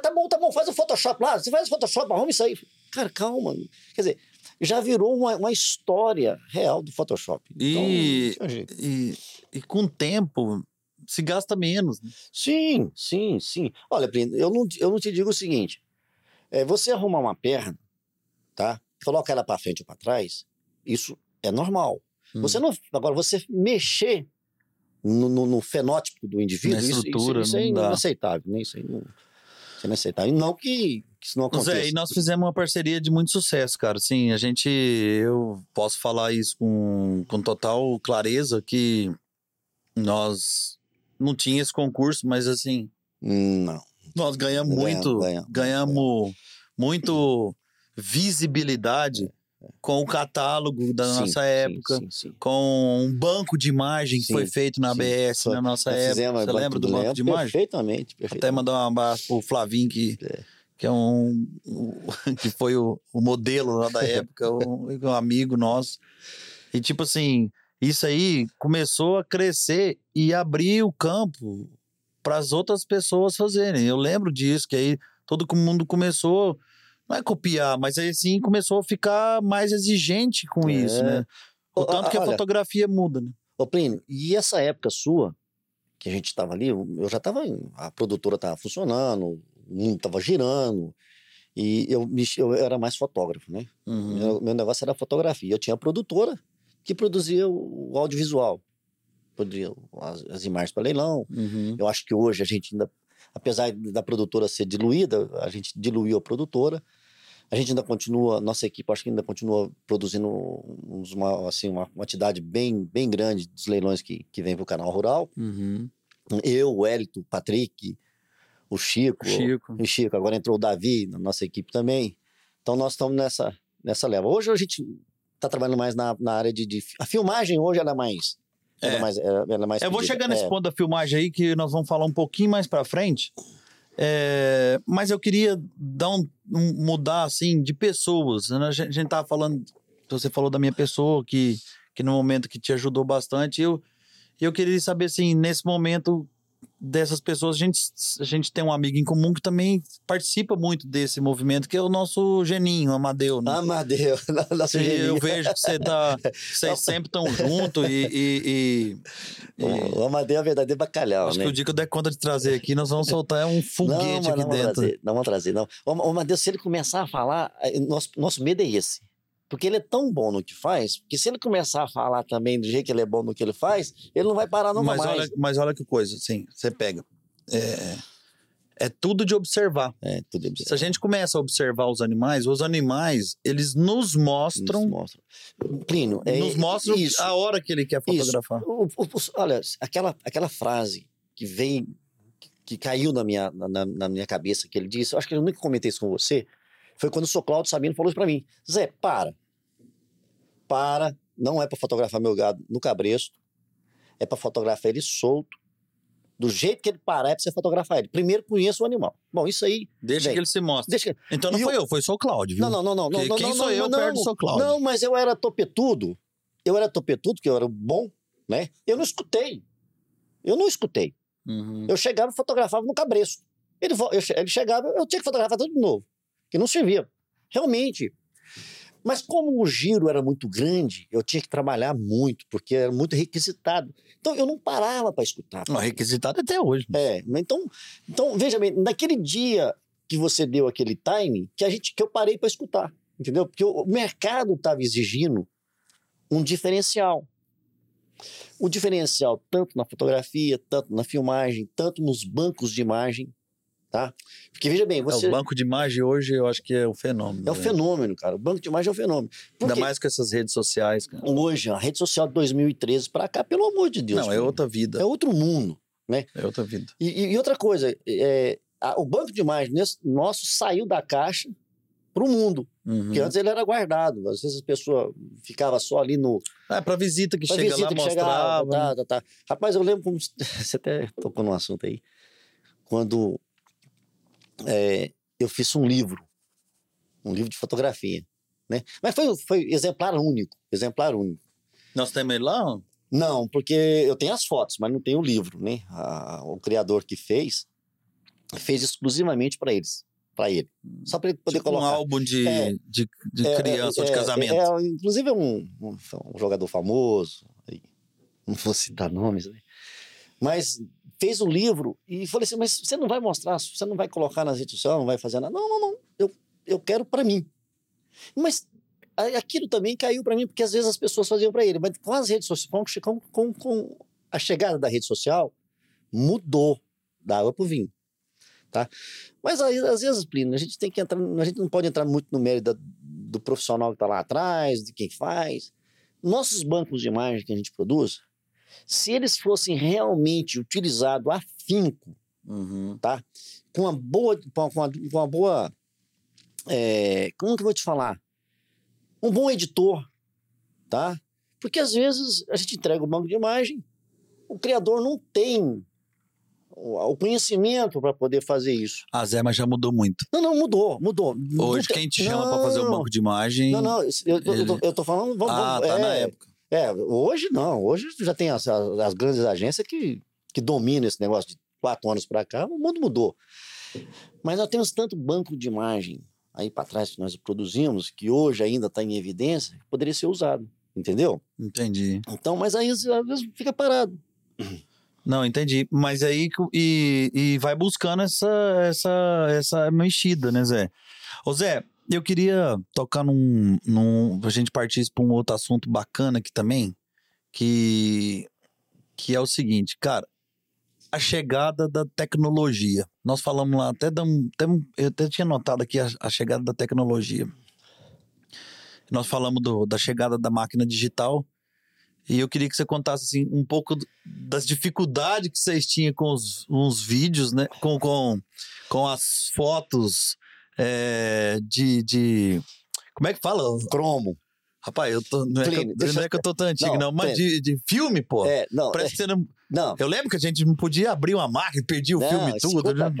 Tá bom, tá bom, faz o Photoshop lá, você faz o Photoshop, arruma isso aí. Cara, calma. Quer dizer, já virou uma, uma história real do Photoshop. Então, E- jeito. E, e com o tempo se gasta menos. né? Sim, sim, sim. Olha, eu não, eu não te digo o seguinte: é, você arrumar uma perna, tá? Coloca ela para frente ou para trás, isso é normal. Hum. Você não, agora, você mexer no, no- no fenótipo do indivíduo, isso, isso, estrutura, isso é inaceitável, né? Isso aí não, isso é inaceitável. E não que que isso não aconteça. Zé, e nós fizemos uma parceria de muito sucesso, cara. Sim, a gente. Eu posso falar isso com, com total clareza que nós não tinha esse concurso, mas assim, Não. nós ganhamos Ganha- muito. ganha- ganhamos muito visibilidade com o catálogo da Sim, nossa época. Sim, sim. Com um banco de imagem que foi feito na. ABS na nossa Nós época. Você lembra do banco de imagem? Perfeitamente, Até perfeitamente. mandar um abraço pro Flavinho, que É. que é um, *laughs* que foi o, o modelo lá da época, um, um amigo nosso. E tipo assim, isso aí começou a crescer e abrir o campo para as outras pessoas fazerem. Eu lembro disso, que aí todo mundo começou, não é copiar, mas aí sim começou a ficar mais exigente com É. isso, né? O tanto que a olha, fotografia muda, né? Ô, Plínio, e essa época sua, que a gente estava ali, eu já estava, a produtora estava funcionando, o mundo estava girando, e eu, me, eu era mais fotógrafo, né? Uhum. Meu, meu negócio era fotografia. Eu tinha a produtora que produzia o, o audiovisual, produzia as, as imagens para leilão. Uhum. Eu acho que hoje a gente ainda, apesar da produtora ser diluída, a gente diluiu a produtora. A gente ainda continua, nossa equipe acho que ainda continua produzindo uns- uma, assim, uma quantidade bem, bem grande dos leilões que, que vem para o canal rural. Uhum. Eu, o Hélito, o Patrick, o Chico, Chico. o Chico, agora entrou o Davi na nossa equipe também. Então nós estamos nessa, nessa leva. Hoje a gente está trabalhando mais na, na área de, de- A filmagem hoje ela é mais. Ela é, É. mais, ela ela é mais Eu vou chegar nesse É, ponto da filmagem aí que nós vamos falar um pouquinho mais pra frente. É, mas eu queria dar um, um- mudar assim de pessoas. né? A gente, a gente tava falando, você falou da minha pessoa que, que no momento que te ajudou bastante. Eu eu queria saber assim nesse momento dessas pessoas a gente a gente tem um amigo em comum que também participa muito desse movimento que é o nosso Geninho, Amadeu. Né? Amadeu, *laughs* nosso E geninho. eu vejo que você tá, *laughs* vocês sempre estão juntos e, e- e- e O Amadeu é verdadeiro bacalhau, Acho né? que o dia que eu der conta de trazer aqui, nós vamos soltar um foguete não, aqui não vamos dentro. trazer, não vamos trazer, não. O, Amadeu, se ele começar a falar, nosso, nosso medo é esse. Porque ele é tão bom no que faz, que se ele começar a falar também do jeito que ele é bom no que ele faz, ele não vai parar nunca mas, mais. olha, mas olha que coisa, assim, você pega. É, é tudo de observar. É, tudo é Se a gente começa a observar os animais, os animais, eles nos mostram, Nos mostra. Plínio, é nos mostram isso. a hora que ele quer fotografar. O- o- olha, aquela, aquela frase que vem, que caiu na minha, na, na minha cabeça, que ele disse, eu acho que eu nunca comentei isso com você, foi quando o Sr. Cláudio Sabino falou isso pra mim. Zé, para. Para. Não é pra fotografar meu gado no cabresto, é pra fotografar ele solto. Do jeito que ele parar, é pra você fotografar ele. Primeiro conheça o animal. Bom, isso aí. Deixa Bem, que ele se mostre. Deixa, Então não e foi eu, foi só o Cláudio, não, não, não, não. Que- não, quem não, sou não, eu não, perto do. Cláudio? Não, mas eu era topetudo. Eu era topetudo, que eu era bom, né? Eu não escutei. Eu não escutei. Uhum. Eu chegava e fotografava no cabresto. Ele, eu ele chegava, eu tinha que fotografar tudo de novo, que não servia. Realmente. Mas como o giro era muito grande, eu tinha que trabalhar muito, porque era muito requisitado. Então eu não parava para escutar. Não, requisitado até hoje. É, então, então veja bem, naquele dia que você deu aquele time, que a gente que eu parei para escutar, entendeu? Porque o mercado estava exigindo um diferencial. O diferencial tanto na fotografia, tanto na filmagem, tanto nos bancos de imagem, tá? Porque veja bem, É, você o banco de imagem hoje eu acho que é o fenômeno. é o né? fenômeno, cara. O banco de imagem é o fenômeno. Ainda Porque mais com essas redes sociais, cara. hoje, a rede social de 2013 para cá, pelo amor de Deus, Não, é filho, outra vida. é outro mundo. É outra vida. E, e- outra coisa, é, a- o banco de imagens nesse- nosso saiu da caixa para o mundo. Uhum. Porque antes ele era guardado. Às vezes a pessoa ficava só ali no. É, pra visita que pra chega visita lá, que chegava, mostrava. tá, tá, tá. Rapaz, eu lembro como. *laughs* Você até tocou num assunto aí. Quando é, eu fiz um livro. Um livro de fotografia. Né? Mas foi, foi exemplar único. Exemplar único. Nós temos ele lá? Não, porque eu tenho as fotos, mas não tenho o livro, né? A- o criador que fez fez exclusivamente para eles, para ele, só para ele poder Tipo um colocar. álbum de, É. de, de É, criança ou de é, casamento. É, é, inclusive é um, um, um jogador famoso, não vou citar nomes, né? Mas fez o livro e falei assim, mas você não vai mostrar, você não vai colocar nas redes sociais, não vai fazer nada. Não, não, não, eu, eu quero para mim. Mas aquilo também caiu para mim, porque às vezes as pessoas faziam para ele, mas com as redes sociais, com, com, com a chegada da rede social, mudou da água pro vinho. tá? Mas aí, às vezes, Plínio, a gente tem que entrar, a gente não pode entrar muito no mérito da- do profissional que está lá atrás, de quem faz. Nossos bancos de imagem que a gente produz, se eles fossem realmente utilizados afinco, Uhum. com uma boa, com uma, com uma boa, é, como que eu vou te falar? Um bom editor, tá? Porque às vezes a gente entrega o banco de imagem, o criador não tem o conhecimento para poder fazer isso. A Zé, mas já mudou muito. Não, não, mudou, mudou. Hoje, quem te chama pra fazer o Não, banco de imagem. Não, não, eu, eu, eu tô, eu tô falando. Vamos, ah, vamos- tá é, na época. É, hoje não. Hoje já tem as, as, grandes agências que, que dominam esse negócio de quatro anos para cá. O mundo mudou. Mas nós temos tanto banco de imagem aí para trás que nós produzimos, que hoje ainda está em evidência, que poderia ser usado. Entendeu? Entendi. Então, mas aí às vezes fica parado. Não, entendi. Mas aí e, e vai buscando essa, essa, essa mexida, né, Zé? Ô, Zé, eu queria tocar num. num a gente partisse para um outro assunto bacana aqui também, que, que é o seguinte, cara. A chegada da tecnologia. Nós falamos lá, até, dam- eu até tinha notado aqui a, a chegada da tecnologia. Nós falamos do- da chegada da máquina digital. E eu queria que você contasse assim, um pouco das dificuldades que vocês tinham com os, os vídeos, né? Com, com, com as fotos é, de, de. Como é que fala? Cromo. Rapaz, eu tô, não, é que, eu- não é que eu tô tão antigo, Não, não, mas de, de filme, pô. É, não, Parece que você não. é, não. Eu lembro que a gente não podia abrir uma máquina, perdia o não, filme e tudo. Né?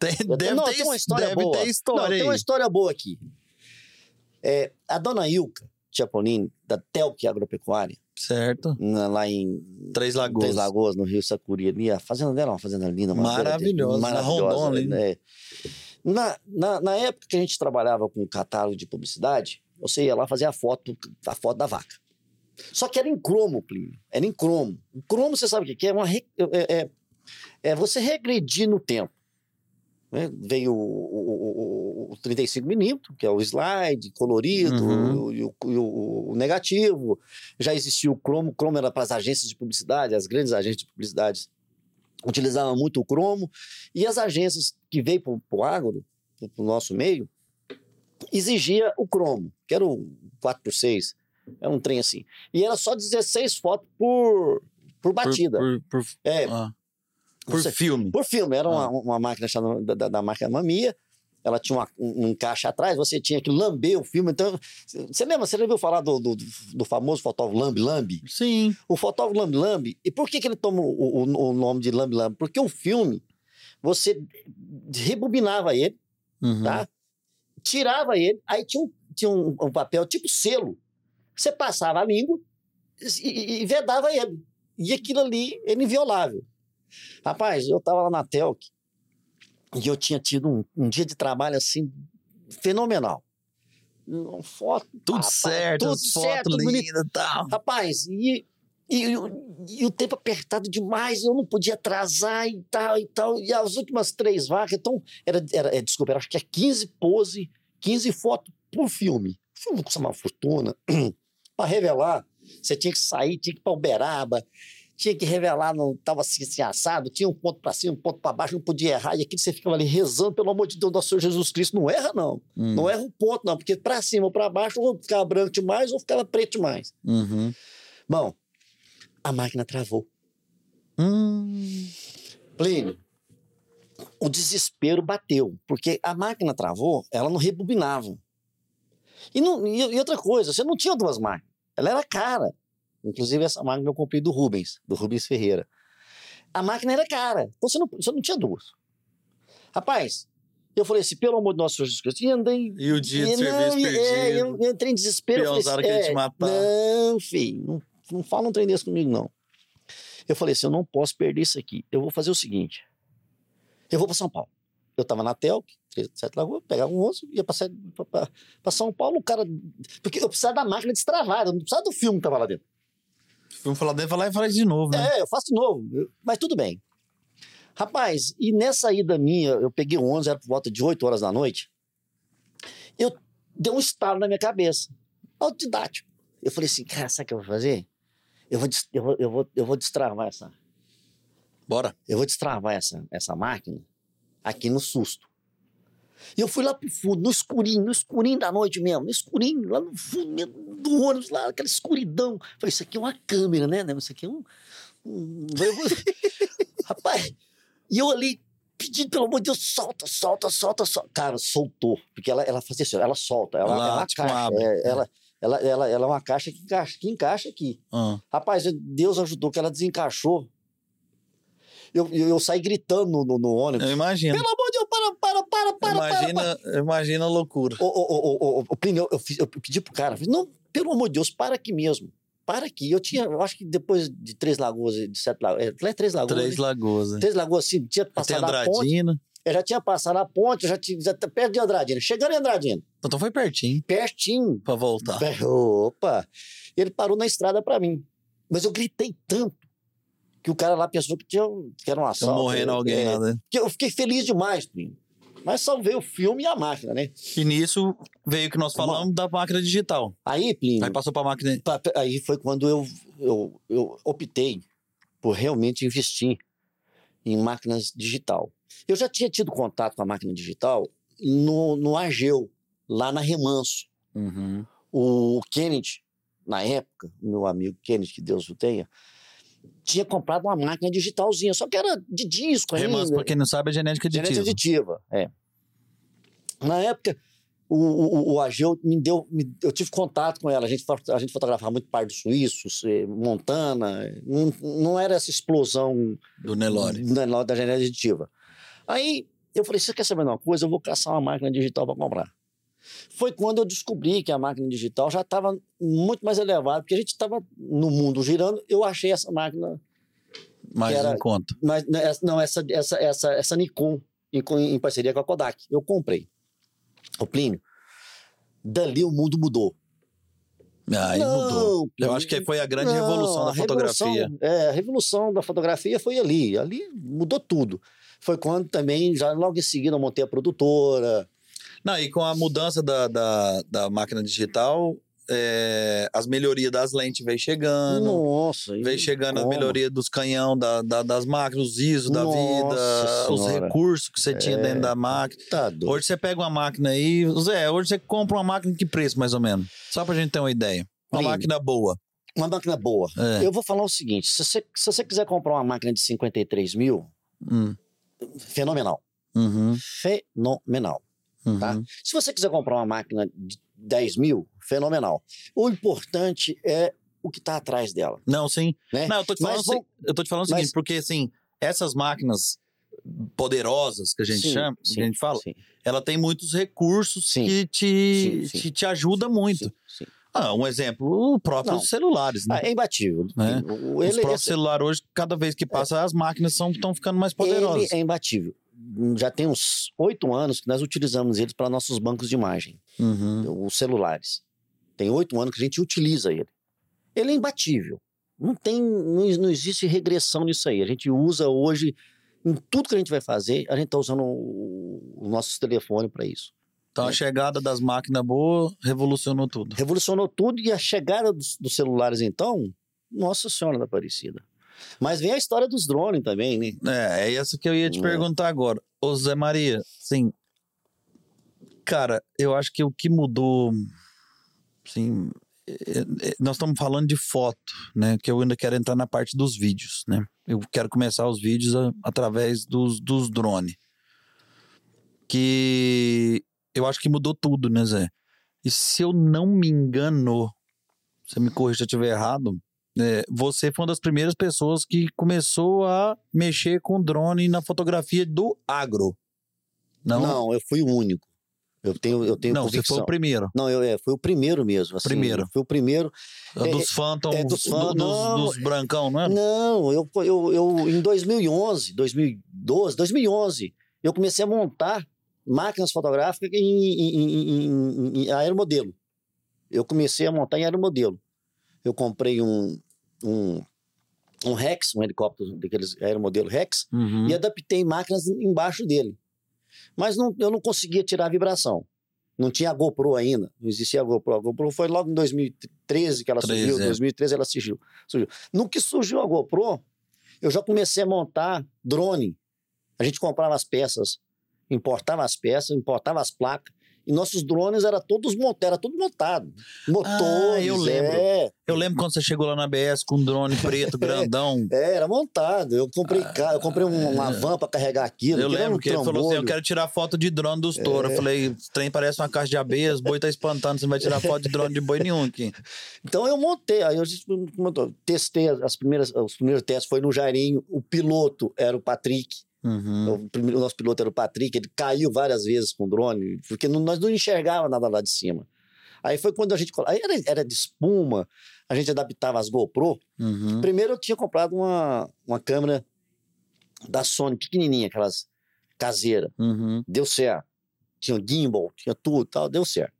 Tem, Eu- deve não, ter, tem uma his- história deve boa. ter história Não, aí. tem uma história boa aqui. É, a dona Ilka Chiapolini, da Telc Agropecuária, Certo. na- lá em Três Lagoas. Três Lagoas, no Rio Sacuri, ali, a fazenda dela é uma fazenda linda, uma Maravilhosa, na Rondônia, hein? né? Na, na, na época que a gente trabalhava com catálogo de publicidade, você ia lá fazer a foto, a foto da vaca. Só que era em cromo, Plínio. Era em cromo. O cromo, você sabe o que que é? Uma re- é, é, é você regredir no tempo. né? Veio o, o, o, o 35mm, que é o slide colorido, Uhum. e, o, e o negativo. Já existia o cromo. O cromo era para as agências de publicidade, as grandes agências de publicidade utilizavam muito o cromo. E as agências que veio para o agro, para o nosso meio, exigia o cromo, que era o 4x6. Era um trem assim. E era só 16 fotos por, por Por- batida. Por, por, é, ah, por filme. por filme, era uma, Ah. uma máquina chamada da, da, da marca Mamia. Ela tinha uma- um, um caixa atrás, você tinha que lamber o filme. Então, você lembra? Você já ouviu falar do, do, do famoso fotógrafo Lambi Lambi? Sim. O fotógrafo Lambi Lambi. E por que, que ele toma o, o, o nome de Lambi Lambi? Porque o filme, você rebobinava ele, Uhum. tá? Tirava ele, aí tinha um, tinha um, um papel tipo selo. Você passava a língua e, e- e vedava ele. E aquilo ali era inviolável. Rapaz, eu tava lá na Telc e eu tinha tido um, um dia de trabalho assim fenomenal. Um foto. Tudo rapaz, certo, tudo certo, fotos bonito. lindas e tal. Rapaz, e, e, e o- e o tempo apertado demais, eu não podia atrasar e tal e tal. E as últimas três vacas, então, era, era é, desculpa, era, acho que é 15 pose, 15 fotos por filme. O filme custa uma fortuna. *clears throat* Para revelar, você tinha que sair, tinha que ir para Uberaba, tinha que revelar, não estava assim, assim, assado, tinha um ponto para cima, um ponto para baixo, não podia errar. E aquilo você ficava ali rezando, pelo amor de Deus, nosso Senhor Jesus Cristo, não erra, não. Hum. Não erra o ponto, não, porque para cima ou para baixo, ou ficava branco demais, ou ficava preto demais. Uhum. Bom, a máquina travou. Hum. Plínio, o desespero bateu, porque a máquina travou, ela não rebobinava. E, não- e- e outra coisa, você não tinha duas máquinas, ela era cara. Inclusive, essa máquina eu comprei do Rubens, do Rubens Ferreira. A máquina era cara, então você não, você não tinha duas. Rapaz, eu falei assim, pelo amor de nosso Jesus Cristo, e andei E o dia de serviço e- perdido. é, eu, eu entrei em desespero. falei assim, te é, matar. Não, filho, não, não fala um trem desse comigo, não. Eu falei assim, eu não posso perder isso aqui. Eu vou fazer o seguinte, eu vou para São Paulo. Eu estava na Telc, 37 Lagoa, pegava um ônibus, ia para São Paulo, o cara... Porque eu precisava da máquina destravada, eu não precisava do filme que estava lá dentro. Vamos falar dele, falar e falar de novo, né? É, eu faço de novo, mas tudo bem. Rapaz, e nessa ida minha, eu peguei o ônibus, era por volta de 8 horas da noite, eu dei um estalo na minha cabeça, autodidático. Eu falei assim, cara, sabe o que eu vou fazer? Eu vou, eu vou, eu vou, eu vou destravar essa, Bora. eu vou destravar essa, essa máquina aqui no susto. E eu fui lá pro fundo, no escurinho, no escurinho da noite mesmo, no escurinho, lá no fundo mesmo do ônibus, lá, aquela escuridão. Falei, isso aqui é uma câmera, né? Isso aqui é um. um... *laughs* Rapaz, e eu ali, pedindo, pelo amor de Deus, solta, solta, solta, solta. Cara, soltou. Porque ela, ela fazia assim, ela solta. Ela, Ela, ela é uma tipo, caixa. abre. é, ela, ela, ela, ela é uma caixa que encaixa, que encaixa aqui. Ah. Rapaz, Deus ajudou que ela desencaixou. Eu, eu, saí gritando no, no, ônibus. Eu imagino. Pelo amor de Deus, para, para, para, para, para, para. Imagina, imagina a loucura. Ô, ô, ô, ô, ô, Plínio, eu, eu, eu pedi pro cara, não, pelo amor de Deus, para aqui mesmo. Para aqui. Eu tinha, eu acho que depois de Três Lagoas, de Sete Lagoas, é, é Três Lagoas, Três né? Lagoas. né? Três Lagoas, assim, tinha passado a ponte, eu já tinha passado a ponte, eu já tinha, já tá perto de Andradina. Chegando em Andradina, Então foi pertinho pertinho. pra voltar. Opa! Ele parou na estrada pra mim. Mas eu gritei tanto que o cara lá pensou que, tinha, que era um assalto. morrendo alguém É, lá, né? Eu fiquei feliz demais, Plínio. Mas salvei o filme e a máquina, né? E nisso veio que nós falamos da máquina digital. Aí, Plínio, Aí passou pra máquina. pa- pa- aí foi quando eu, eu, eu optei por realmente investir em máquinas digital. Eu já tinha tido contato com a máquina digital no, no Ageu, lá na Remanso. Uhum. O Kennedy, na época, meu amigo Kennedy, que Deus o tenha, tinha comprado uma máquina digitalzinha, só que era de disco ainda. Remanso, pra quem não sabe, é genética Genética aditiva. aditiva, é. Na época, o, o, o Ageu me deu. me- eu tive contato com ela. A gente, a gente fotografava muito Pardo Suíços, eh, Montana. Não, não era essa explosão Do Nelore. da, da genética aditiva. Aí eu falei: você quer saber de uma coisa? Eu vou caçar uma máquina digital para comprar. Foi quando eu descobri que a máquina digital já estava muito mais elevada, porque a gente estava no mundo girando. Eu achei essa máquina Mais era- em conta. mas né, não, essa, essa, essa, essa Nikon, em, em parceria com a Kodak. Eu comprei. O Plínio, dali o mundo mudou. Aí mudou. Eu acho que foi a grande Não, revolução da a fotografia. revolução- é, a revolução da fotografia foi ali. Ali mudou tudo. Foi quando também, já logo em seguida, eu montei a produtora. Não, e com a mudança da, da, da máquina digital, é, as melhorias das lentes veio chegando. Nossa. Veio chegando a como? melhoria dos canhão, da, da- das máquinas, os ISO da vida, os Senhora. recursos que você tinha É. dentro da máquina. Tá. Hoje você pega uma máquina aí, Zé, hoje você compra uma máquina que preço, mais ou menos? Só pra gente ter uma ideia. Uma Lindo. máquina boa. Uma máquina boa. É. Eu vou falar o seguinte: se você, se você quiser comprar uma máquina de 53 mil, Hum, fenomenal. uhum, Fenomenal. Uhum. Tá? Se você quiser comprar uma máquina de 10 mil, fenomenal. O importante é o que está atrás dela. Não, sim. Né? Não, eu tô te falando, assim- eu tô te falando o mas- seguinte, porque assim, essas máquinas poderosas que a gente Sim, chama, sim, que a gente fala, Sim, ela tem muitos recursos que te. Te, te ajuda muito. Ah, um exemplo, os próprios Não. celulares, né? Ah, é imbatível. Né? O- Os Ele, próprios esse- celulares hoje, cada vez que passa, as máquinas estão ficando mais poderosas. ele é imbatível. Já tem uns oito anos que nós utilizamos eles para nossos bancos de imagem, Uhum. os celulares. Tem oito anos que a gente utiliza ele. Ele é imbatível. Não tem, não, não existe regressão nisso aí. A gente usa hoje em tudo que a gente vai fazer, a gente está usando o, o nosso telefone para isso. Então a chegada das máquinas boas revolucionou tudo. Revolucionou tudo e a chegada dos, dos celulares, então, Nossa Senhora da Aparecida. Mas vem a história dos drones também, né? É, é essa que eu ia te É. perguntar agora. Ô Zé Maria, sim. Cara, eu acho que o que mudou, sim, é- é- nós estamos falando de foto, né? Que eu ainda quero entrar na parte dos vídeos, né? Eu quero começar os vídeos a- através dos, dos drones. Que eu acho que mudou tudo, né, Zé? E se eu não me engano, você me corrija se eu estiver errado, é, você foi uma das primeiras pessoas que começou a mexer com drone na fotografia do agro. Não, Não, eu fui o único. Eu tenho, eu tenho não você convicção. foi o primeiro. Não, eu é, foi o primeiro mesmo. Assim, Primeiro. Foi o primeiro. É, dos Phantom, é dos do- Phantom, dos, não, dos brancão, não é? Não, eu, eu, eu em 2011, 2012, 2011, eu comecei a montar máquinas fotográficas em, em- em- em aeromodelo. Eu comecei a montar em aeromodelo. Eu comprei um, um, um Rex, um helicóptero daqueles aeromodelo Rex, Uhum. e adaptei máquinas embaixo dele. Mas não, eu não conseguia tirar a vibração. Não tinha a GoPro ainda, não existia a GoPro. A GoPro foi logo em 2013 que ela 13, surgiu, é. 2013 ela surgiu, surgiu. No que surgiu a GoPro, eu já comecei a montar drone. A gente comprava as peças importava as peças, importava as placas. E nossos drones era todos montados, era tudo montado. Motores, Ah, eu lembro. É, Eu lembro quando você chegou lá na BS com um drone preto, grandão. *laughs* é, era montado. Eu comprei, ca- eu comprei um- uma van para carregar aquilo. Eu lembro um que ele falou assim: eu trambolho. quero tirar foto de drone dos touros. Eu falei, o trem parece uma caixa de abelhas, boi tá espantando, você não vai tirar foto de drone de boi nenhum aqui. Então eu montei, aí eu testei as primeiras, os primeiros testes, foi no Jairinho. O piloto era o Patrick. Uhum. O, primeiro- o nosso piloto era o Patrick, ele caiu várias vezes com o drone, porque não- nós não enxergava nada lá de cima. Aí foi quando a gente. Aí era, era de espuma, a gente adaptava as GoPro. Uhum. Primeiro eu tinha comprado uma, uma câmera da Sony, pequenininha, aquelas caseira. Uhum. Deu certo. Tinha gimbal, tinha tudo tal, deu certo.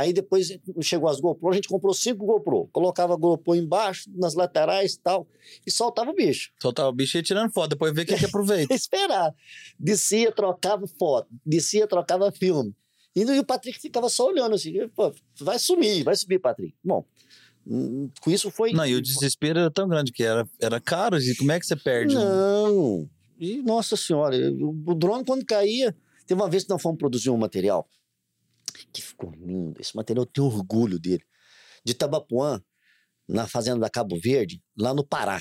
Aí depois chegou as GoPro, a gente comprou cinco GoPro. Colocava a GoPro embaixo, nas laterais e tal, e soltava o bicho. Soltava o bicho e ia tirando foto, depois vê o que, que aproveita. *laughs* esperar. Descia, trocava foto. Descia, trocava filme. E o Patrick ficava só olhando assim. Vai sumir, vai subir, Patrick. Bom, hum, com isso foi. Não, e o desespero era tão grande que era, era caro, e como é que você perde? Não. E, nossa senhora, o drone quando caía. Teve uma vez que nós fomos produzir um material que ficou lindo. Esse material eu tenho orgulho dele. De Tabapuã, na fazenda da Cabo Verde, lá no Pará,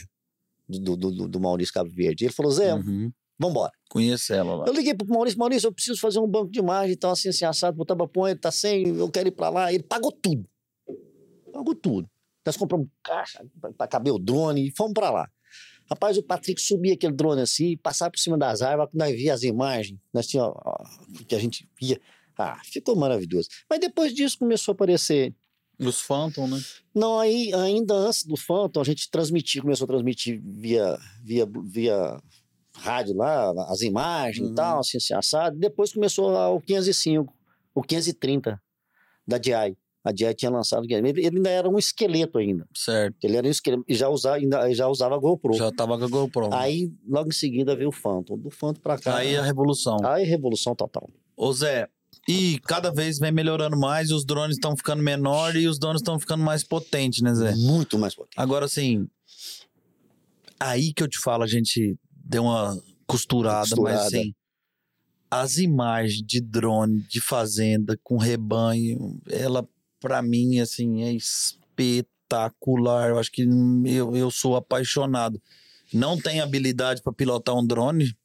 do, do, do- Maurício Cabo Verde. Ele falou: Zé, Uhum. vambora. Conheço ela lá. Eu liguei pro Maurício, Maurício, eu preciso fazer um banco de imagem e tal, assim, assim, assado, pro Tabapuã, ele tá sem, eu quero ir pra lá. Ele pagou tudo. Pagou tudo. Nós compramos caixa pra- pra caber o drone e fomos pra lá. Rapaz, o Patrick subia aquele drone assim, passava por cima das árvores, nós via as imagens, nós tinha, ó, que a gente via. Ah, ficou maravilhoso. Mas depois disso começou a aparecer. Os Phantom, né? Não, aí, ainda antes do Phantom, a gente transmitia, começou a transmitir via, via, via rádio lá, as imagens Uhum. e tal, assim, assim, assado. Depois começou a- o 505, o 530 da DI. A DI tinha lançado, ele, ele ainda era um esqueleto ainda. Certo. Ele era um esqueleto e já usava, ainda, já usava a GoPro. Já tava com a GoPro. Aí, logo em seguida, veio o Phantom. Do Phantom pra cá. Aí a revolução. Aí, revolução total. Ô Zé, e cada vez vem melhorando mais, e os drones estão ficando menores e os drones estão ficando mais potentes, né, Zé? Muito mais potente. Agora, assim, aí que eu te falo, a gente deu uma costurada, mas Costurada. assim, as imagens de drone, de fazenda, com rebanho, ela, pra mim, assim, é espetacular. Eu acho que eu, eu sou apaixonado. Não tenho habilidade pra pilotar um drone.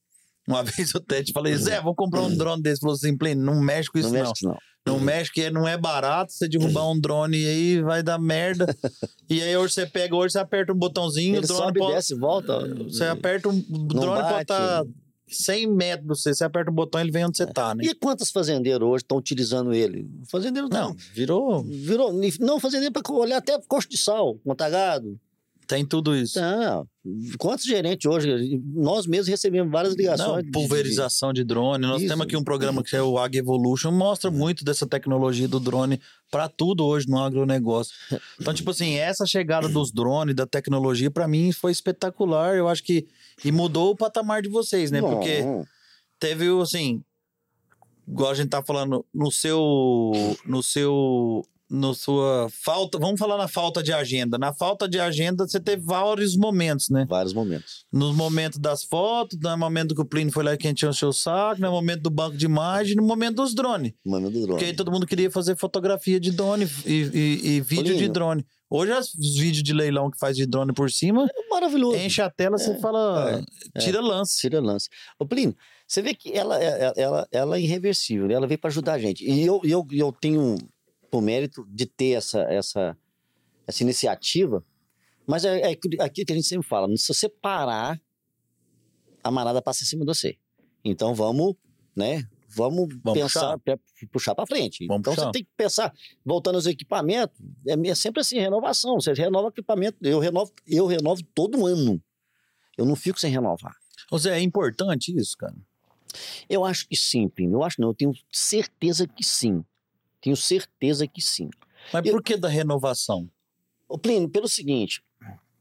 Uma *laughs* vez eu até te falei, Zé, vou comprar um drone desse. Falou assim, Plínio, não mexe com isso não não. mexe não. Não mexe, que não é barato você derrubar um drone e aí vai dar merda. *laughs* e aí hoje você pega, hoje você aperta um botãozinho, Ele o drone sobe, pode... desce, volta. Você aperta um... O drone pode bate. estar 100 metros você, você aperta um botão ele vem onde você tá, né? E quantos fazendeiros hoje estão utilizando ele? Fazendeiro não. Não, virou... Virou, não, fazendeiro para olhar até coxo de sal, contagado. Tem tudo isso. Não. Quantos gerentes hoje? Nós mesmos recebemos várias ligações. Não, de- pulverização de drone. Nós Isso. temos aqui um programa que é o Ag Evolution, mostra muito dessa tecnologia do drone para tudo hoje no agronegócio. Então, tipo assim, essa chegada dos drones, da tecnologia, para mim foi espetacular. Eu acho que. E mudou o patamar de vocês, né? Porque teve, assim. Igual a gente tá falando, no seu. No seu. No sua falta. Vamos falar na falta de agenda. Na falta de agenda, você teve vários momentos, né? Vários momentos. Nos momentos das fotos, no momento que o Plínio foi lá que a gente encheu o saco, no momento do banco de imagem, no momento dos drones. Momento do drone. Porque aí todo mundo queria fazer fotografia de drone e, e- e vídeo de drone. Hoje os vídeos de leilão que faz de drone por cima, É maravilhoso. enche a tela, você fala, tira lance. Tira lance. Ô, Plínio, você vê que ela, ela, ela, ela é irreversível, né? ela veio para ajudar a gente. E eu, eu, eu tenho o mérito de ter essa, essa, essa iniciativa, mas é, é aquilo que a gente sempre fala: se você parar, a manada passa em cima de você. Então vamos, né? Vamos, Vamos pensar, pe- puxar para frente. Vamos então puxar. você tem que pensar, voltando aos equipamentos, é, é sempre assim, renovação. Você renova equipamento, eu renovo, eu renovo todo ano. Eu não fico sem renovar. Ô Zé, é importante isso, cara. Eu acho que sim, Plínio. Eu acho não, eu tenho certeza que sim. Tenho certeza que sim. Mas Eu- por que da renovação? Ô, Plínio, pelo seguinte: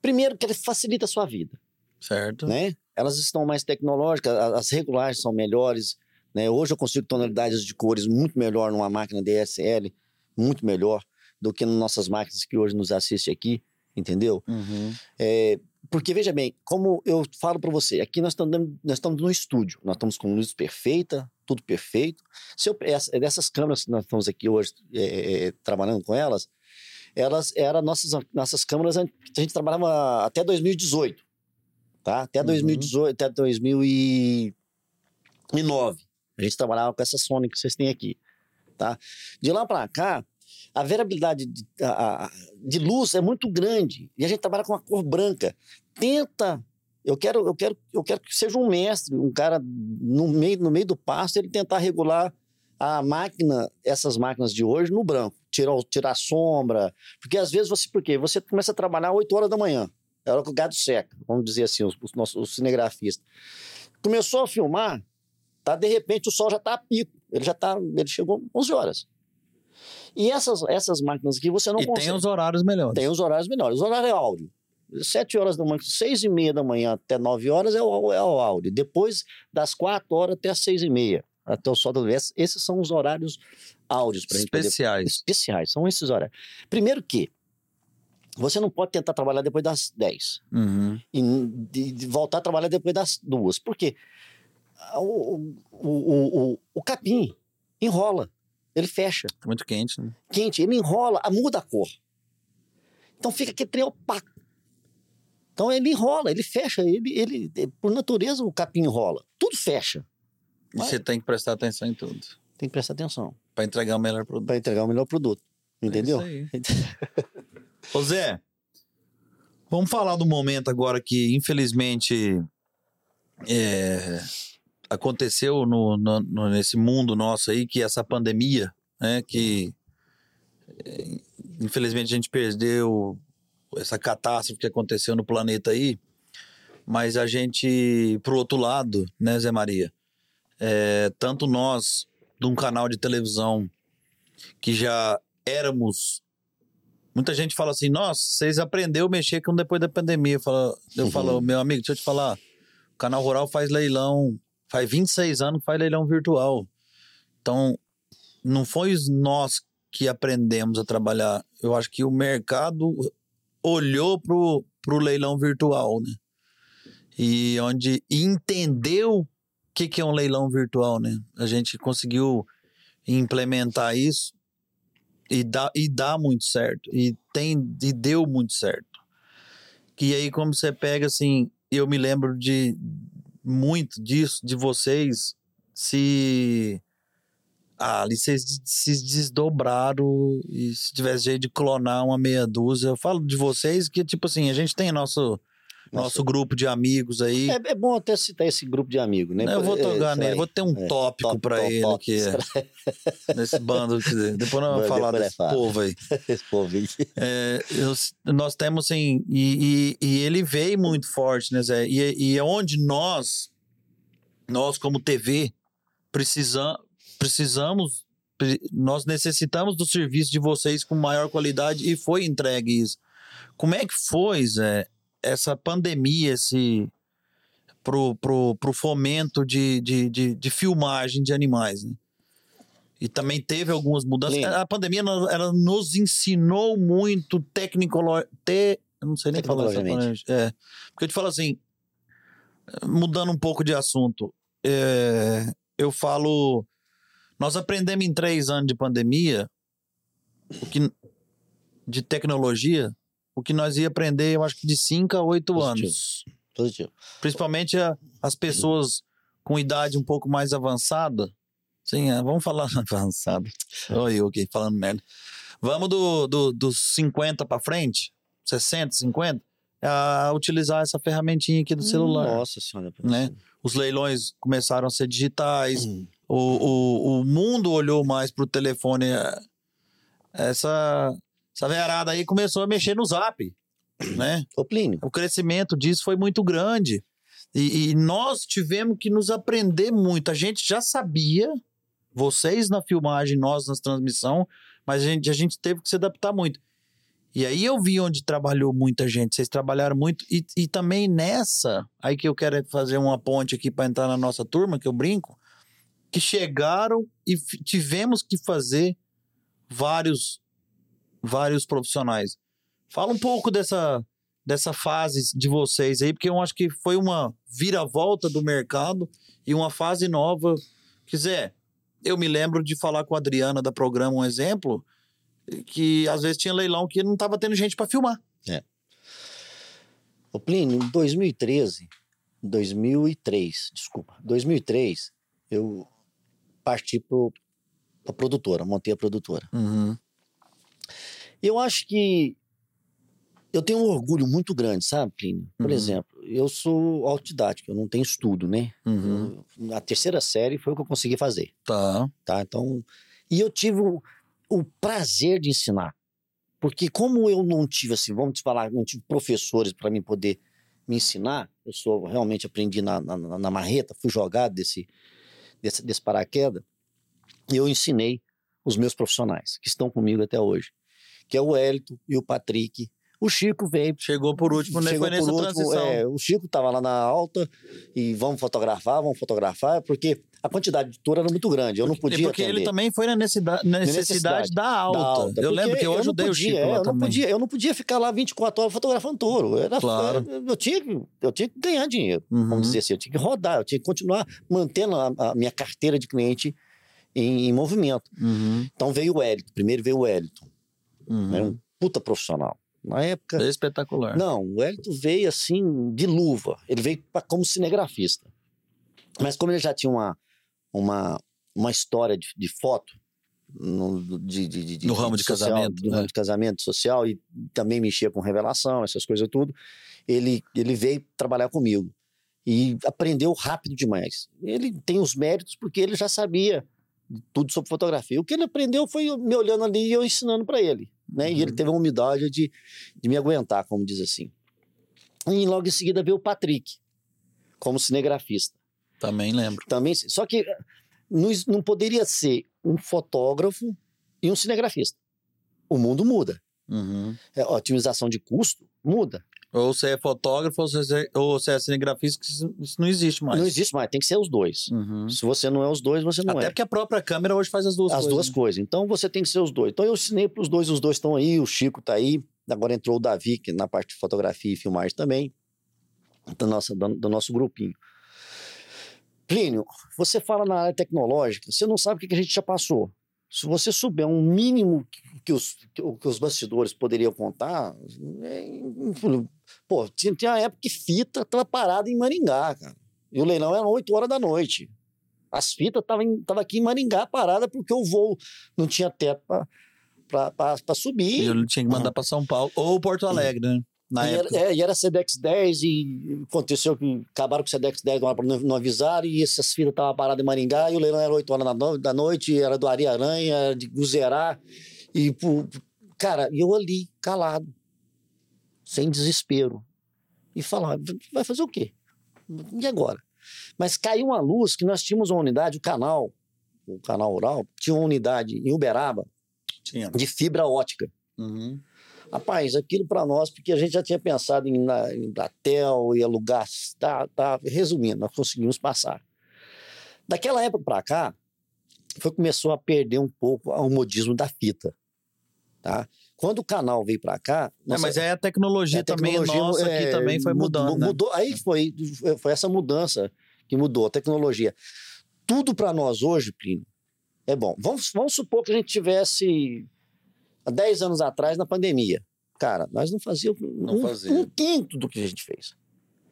primeiro, que ele facilita a sua vida, Certo? né? Elas estão mais tecnológicas, as regulagens são melhores. Né? Hoje eu consigo tonalidades de cores muito melhor numa máquina DSL, muito melhor do que nas nossas máquinas que hoje nos assistem aqui, entendeu? Uhum. É, porque veja bem, como eu falo para você, aqui nós estamos, nós estamos no estúdio, nós estamos com luz perfeita, tudo perfeito. Se eu, essa, dessas câmeras que nós estamos aqui hoje é, é, trabalhando com elas, elas eram nossas, nossas câmeras que a gente trabalhava até 2018, tá? Até Uhum. 2018, até 2009. A gente trabalhava com essa Sony que vocês têm aqui, tá? De lá para cá, a variabilidade de, a- a- de luz é muito grande e a gente trabalha com a cor branca. Tenta eu quero, eu quero, eu quero que seja um mestre, um cara no meio, no meio do pasto, ele tentar regular a máquina, essas máquinas de hoje, no branco. Tirar, tirar a sombra. Porque às vezes você, por quê? Você começa a trabalhar 8 horas da manhã. É a hora que o gado seca, vamos dizer assim, os, os nossos os cinegrafistas. Começou a filmar, tá? De repente o sol já está a pico. Ele já tá, ele chegou 11 horas. E essas, essas máquinas aqui você não e consegue. tem os horários melhores. Tem os horários melhores. O horário é áudio. Sete horas da manhã, seis e meia da manhã até nove horas é o, é o áudio. Depois, das quatro horas até as seis e meia, até o sol do leste. Esses são os horários áudios para gente poder... Especiais. Especiais, são esses horários. Primeiro que você não pode tentar trabalhar depois das dez Uhum. e de, de voltar a trabalhar depois das duas. Por quê? Ah, O, o, o, o, o capim enrola, ele fecha Tá muito quente, né? quente, ele enrola, ah, muda a cor. Então fica aquele trem opaco. Então ele enrola, ele fecha, ele, ele, eh, por natureza o capim enrola. Tudo fecha. E Mas- você tem que prestar atenção em tudo. Tem que prestar atenção Pra entregar o melhor produto. para entregar o melhor produto. Entendeu? É isso aí. *laughs* Ô Zé, vamos falar do momento agora que, infelizmente, é, aconteceu no, no- no- nesse mundo nosso aí, que essa pandemia, né, que é, infelizmente a gente perdeu essa catástrofe que aconteceu no planeta aí, mas a gente, pro outro lado, né, Zé Maria, é, tanto nós, de um canal de televisão que já éramos Muita gente fala assim, nossa, vocês aprenderam a mexer com depois da pandemia. Eu falo, eu Uhum. falo, meu amigo, deixa eu te falar. O canal Rural faz leilão, faz 26 anos que faz leilão virtual. Então, não foi nós que aprendemos a trabalhar. Eu acho que o mercado olhou pro, pro leilão virtual, né? E onde entendeu o que, que é um leilão virtual, né? A gente conseguiu implementar isso e dá, e dá muito certo. E, tem, e deu muito certo. E aí, como você pega assim, eu me lembro de muito disso, de vocês se. Ah, ali vocês se desdobraram e se tivesse jeito de clonar uma meia dúzia. Eu falo de vocês que, tipo assim, a gente tem nosso, nosso grupo de amigos aí. É, é bom até citar esse grupo de amigos, né? eu vou É, tocar isso nele, vou ter um É, tópico top, pra top, ele top. que é *laughs* nesse bando. Que, depois nós vamos falar desse fala. povo aí. *laughs* Esse povo aí. É, eu- nós temos assim, e, e- e ele veio muito forte, né, Zé? E, e é onde nós, nós como TV, precisam, precisamos, pre- nós necessitamos do serviço de vocês com maior qualidade e foi entregue isso. Como é que foi, Zé, essa pandemia, esse pro, pro, pro fomento de, de, de, de filmagem de animais, né? E também teve algumas mudanças. Lembro. A pandemia ela, nos ensinou muito tecnicolo... te... eu não sei nem falar essa. É. Porque eu te falo assim, mudando um pouco de assunto, é, eu falo, nós aprendemos em três anos de pandemia, o que, de tecnologia, o que nós ia aprender, eu acho que de cinco a oito Positivo. anos. Positivo. Principalmente a- as pessoas com idade um pouco mais avançada. Sim, é, vamos falar *laughs* avançada. Olha eu aqui falando merda. Vamos do, do, dos 50 para frente, 60, 50, a utilizar essa ferramentinha aqui do celular. Nossa senhora. Né? Os leilões começaram a ser digitais, Hum. o, o, o mundo olhou mais pro telefone. é, Essa, essa verada aí começou a mexer no zap, né? Ô, Plínio, O crescimento disso foi muito grande. E, e nós tivemos que nos aprender muito. A gente já sabia, vocês na filmagem, nós na transmissão, mas a gente, a gente teve que se adaptar muito. E aí eu vi onde trabalhou muita gente, vocês trabalharam muito. E, e também nessa, aí que eu quero fazer uma ponte aqui para entrar na nossa turma, que eu brinco, que chegaram e tivemos que fazer vários, vários profissionais. Fala um pouco dessa, dessa fase de vocês aí, porque eu acho que foi uma viravolta do mercado e uma fase nova Quiser, eu me lembro de falar com a Adriana da programa Um Exemplo, que às vezes tinha leilão que não tava tendo gente para filmar. Ô Plínio, em 2013, 2003, desculpa, 2003, eu parti para a produtora, montei a produtora. Uhum. Eu acho que eu tenho um orgulho muito grande, sabe, Plínio? Por Uhum. exemplo, eu sou autodidático, eu não tenho estudo, né? Uhum. Eu- a terceira série foi o que eu consegui fazer, Tá. tá? Então, e eu tive o, prazer de ensinar. Porque como eu não tive, assim, vamos te falar, não tive professores para mim poder me ensinar, eu sou realmente aprendi na, na, na marreta, fui jogado desse, desse, desse paraquedas, eu ensinei os meus profissionais, que estão comigo até hoje, que é o Hélito e o Patrick. O Chico veio Chegou por último, né? Chegou Foi nessa por último, transição. é, o Chico estava lá na alta e vamos fotografar, vamos fotografar, porque a quantidade de tour era muito grande. Eu não E podia porque ele atender. também foi na necessidade, necessidade, da alta. da alta, Eu lembro que eu não ajudei o podia, Chico é, lá eu não também. podia, eu não podia ficar lá 24 horas fotografando touro. Era, Claro. era- eu, tinha, que- eu tinha que ganhar dinheiro, Uhum. vamos dizer assim. Eu tinha que rodar, eu tinha que continuar mantendo a, a minha carteira de cliente em, em movimento. Uhum. Então veio o Hélito, primeiro veio o Hélito, Uhum. né, um puta profissional. Na época, Espetacular. Não, o Hélito veio assim, de luva. Ele veio pra, como cinegrafista. Mas como ele já tinha uma, uma, uma história de, de foto, no, de, de, de- de- No ramo de social, casamento, No né? ramo de casamento social, e também mexia com revelação, essas coisas tudo, ele, ele veio trabalhar comigo. E aprendeu rápido demais. Ele tem os méritos porque ele já sabia tudo sobre fotografia. O que ele aprendeu foi me olhando ali e eu ensinando para ele. Né? E ele Uhum. teve a humildade de, de me aguentar, como diz assim. E logo em seguida veio o Patrick, como cinegrafista. Também lembro. Também, só que eh, não, não poderia ser um fotógrafo e um cinegrafista. O mundo muda. Uhum. É, A otimização de custo muda. Ou você é fotógrafo ou você é, ou você é cinegrafista, isso, não existe mais. Não existe mais, tem que ser os dois. Uhum. Se você não é os dois, você não Até é. porque a própria câmera hoje faz as duas As coisas. duas né? coisas. Então você tem que ser os dois. Então eu ensinei para os dois, os dois estão aí, o Chico está aí, agora entrou o Davi, que na parte de fotografia e filmagem também, do nosso, do, do nosso grupinho. Plínio, você fala na área tecnológica, você não sabe o que que a gente já passou. Se você souber um mínimo que, os, que, os bastidores poderiam contar, é, pô, tinha, tinha uma época que fita estava parada em Maringá, cara. E o leilão era 8 horas da noite. As fitas estavam tava aqui em Maringá parada porque o voo não tinha teto para subir. eu tinha que mandar pra São Paulo. Ou Porto Alegre, né? Na e, época. era, é, e era Sedex 10 e aconteceu que acabaram com o Sedex 10, não, não, avisaram e essas fitas estavam paradas em Maringá e o leilão era 8 horas da, no- da noite, era do Ari Aranha, era de Guzerá e, cara, eu ali, calado, sem desespero e falava, vai fazer o quê? E agora? Mas caiu uma luz que nós tínhamos uma unidade, o canal, o canal rural, tinha uma unidade em Uberaba Tinha. de fibra ótica. Uhum. Rapaz, aquilo para nós, porque a gente já tinha pensado em, na, em Bratel e alugar. Tá, tá, resumindo, nós conseguimos passar. Daquela época para cá, foi começou a perder um pouco o modismo da fita. Tá? Quando o canal veio para cá. É, nossa- mas é a tecnologia, a também tecnologia, nossa aqui é, também foi mudou- mudando. né? Mudou, aí foi, foi essa mudança que mudou, a tecnologia. Tudo para nós hoje, Plínio, é bom. Vamos, vamos supor que a gente tivesse há 10 anos atrás na pandemia. Cara, nós não fazíamos Não um, fazia. um quinto do que a gente fez.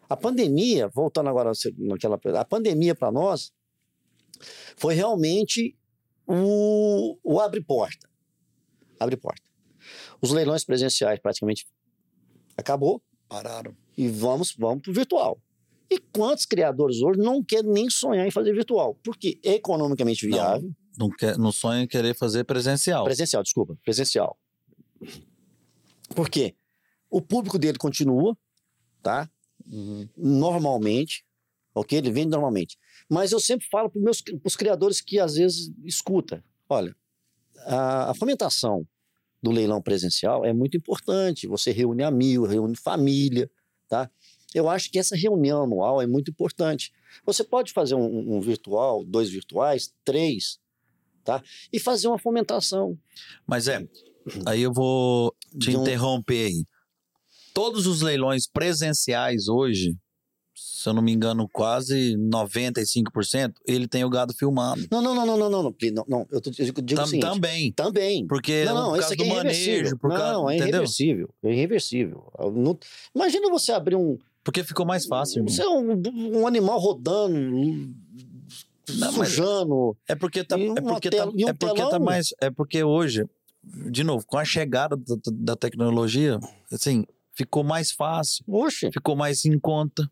A pandemia, voltando agora naquela. A pandemia para nós foi realmente o, o abre-porta. Abre-porta. Os leilões presenciais praticamente acabou Pararam. e vamos, vamos para o virtual. E quantos criadores hoje não querem nem sonhar em fazer virtual? Porque é economicamente Não. viável. Não, quer, não sonha em querer fazer presencial. Presencial, desculpa, presencial. Por quê? O público dele continua, tá? Uhum. Normalmente, ok? Ele vende normalmente. Mas eu sempre falo para os criadores que às vezes escuta, olha, a, a fomentação do leilão presencial é muito importante. Você reúne amigos, reúne família, tá? Eu acho que essa reunião anual é muito importante. Você pode fazer um, um virtual, dois virtuais, três, tá? E fazer uma fomentação. Mas é, aí eu vou te um- interromper aí. Todos os leilões presenciais hoje se eu não me engano, quase 95%, ele tem o gado filmado. Não, não, não, não, não, não, não, não, não. Eu, tô, eu digo Tam- o seguinte. também. Também. Porque Não, não, por isso causa aqui do é manejo, por causa, Não, é irreversível. É irreversível. Não- Imagina você abrir um, Porque ficou mais fácil, irmão. você é um, um animal rodando, Não, sujando. É porque tá, é porque tá, um é porque tá mais, é porque hoje, de novo, com a chegada da, da tecnologia, assim, ficou mais fácil, Oxe. ficou mais em conta.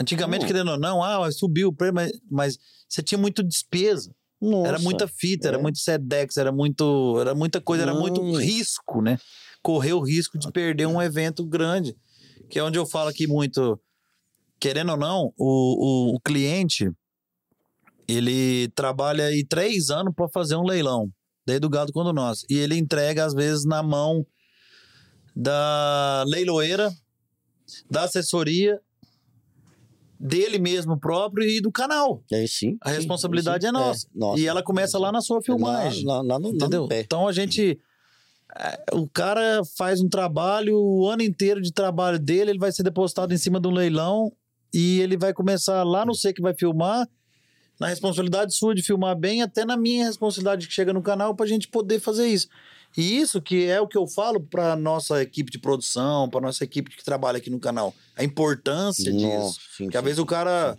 Antigamente, Hum. querendo ou não, ah, subiu o preço, mas, mas você tinha muito despesa. Nossa. Era muita fita, era é. muito Sedex, era muito, era muita coisa, era muito risco, né? Correr o risco de perder um evento grande. Que é onde eu falo aqui muito, querendo ou não, o, o, o cliente, ele trabalha aí três anos para fazer um leilão, desde o gado quando nós. E ele entrega, às vezes, na mão da leiloeira, da assessoria, dele mesmo próprio e do canal. É, sim. A responsabilidade sim. é nossa. nossa. E ela começa lá na sua filmagem. Lá, lá, lá no, entendeu? no. Então a gente. é, O cara faz um trabalho, o ano inteiro de trabalho dele, ele vai ser depositado em cima de um leilão e ele vai começar lá no C que vai filmar, na responsabilidade sua de filmar bem, até na minha responsabilidade que chega no canal pra gente poder fazer isso. E isso que é o que eu falo pra nossa equipe de produção, pra nossa equipe que trabalha aqui no canal. A importância disso. Nossa, sim, Porque às vezes o cara.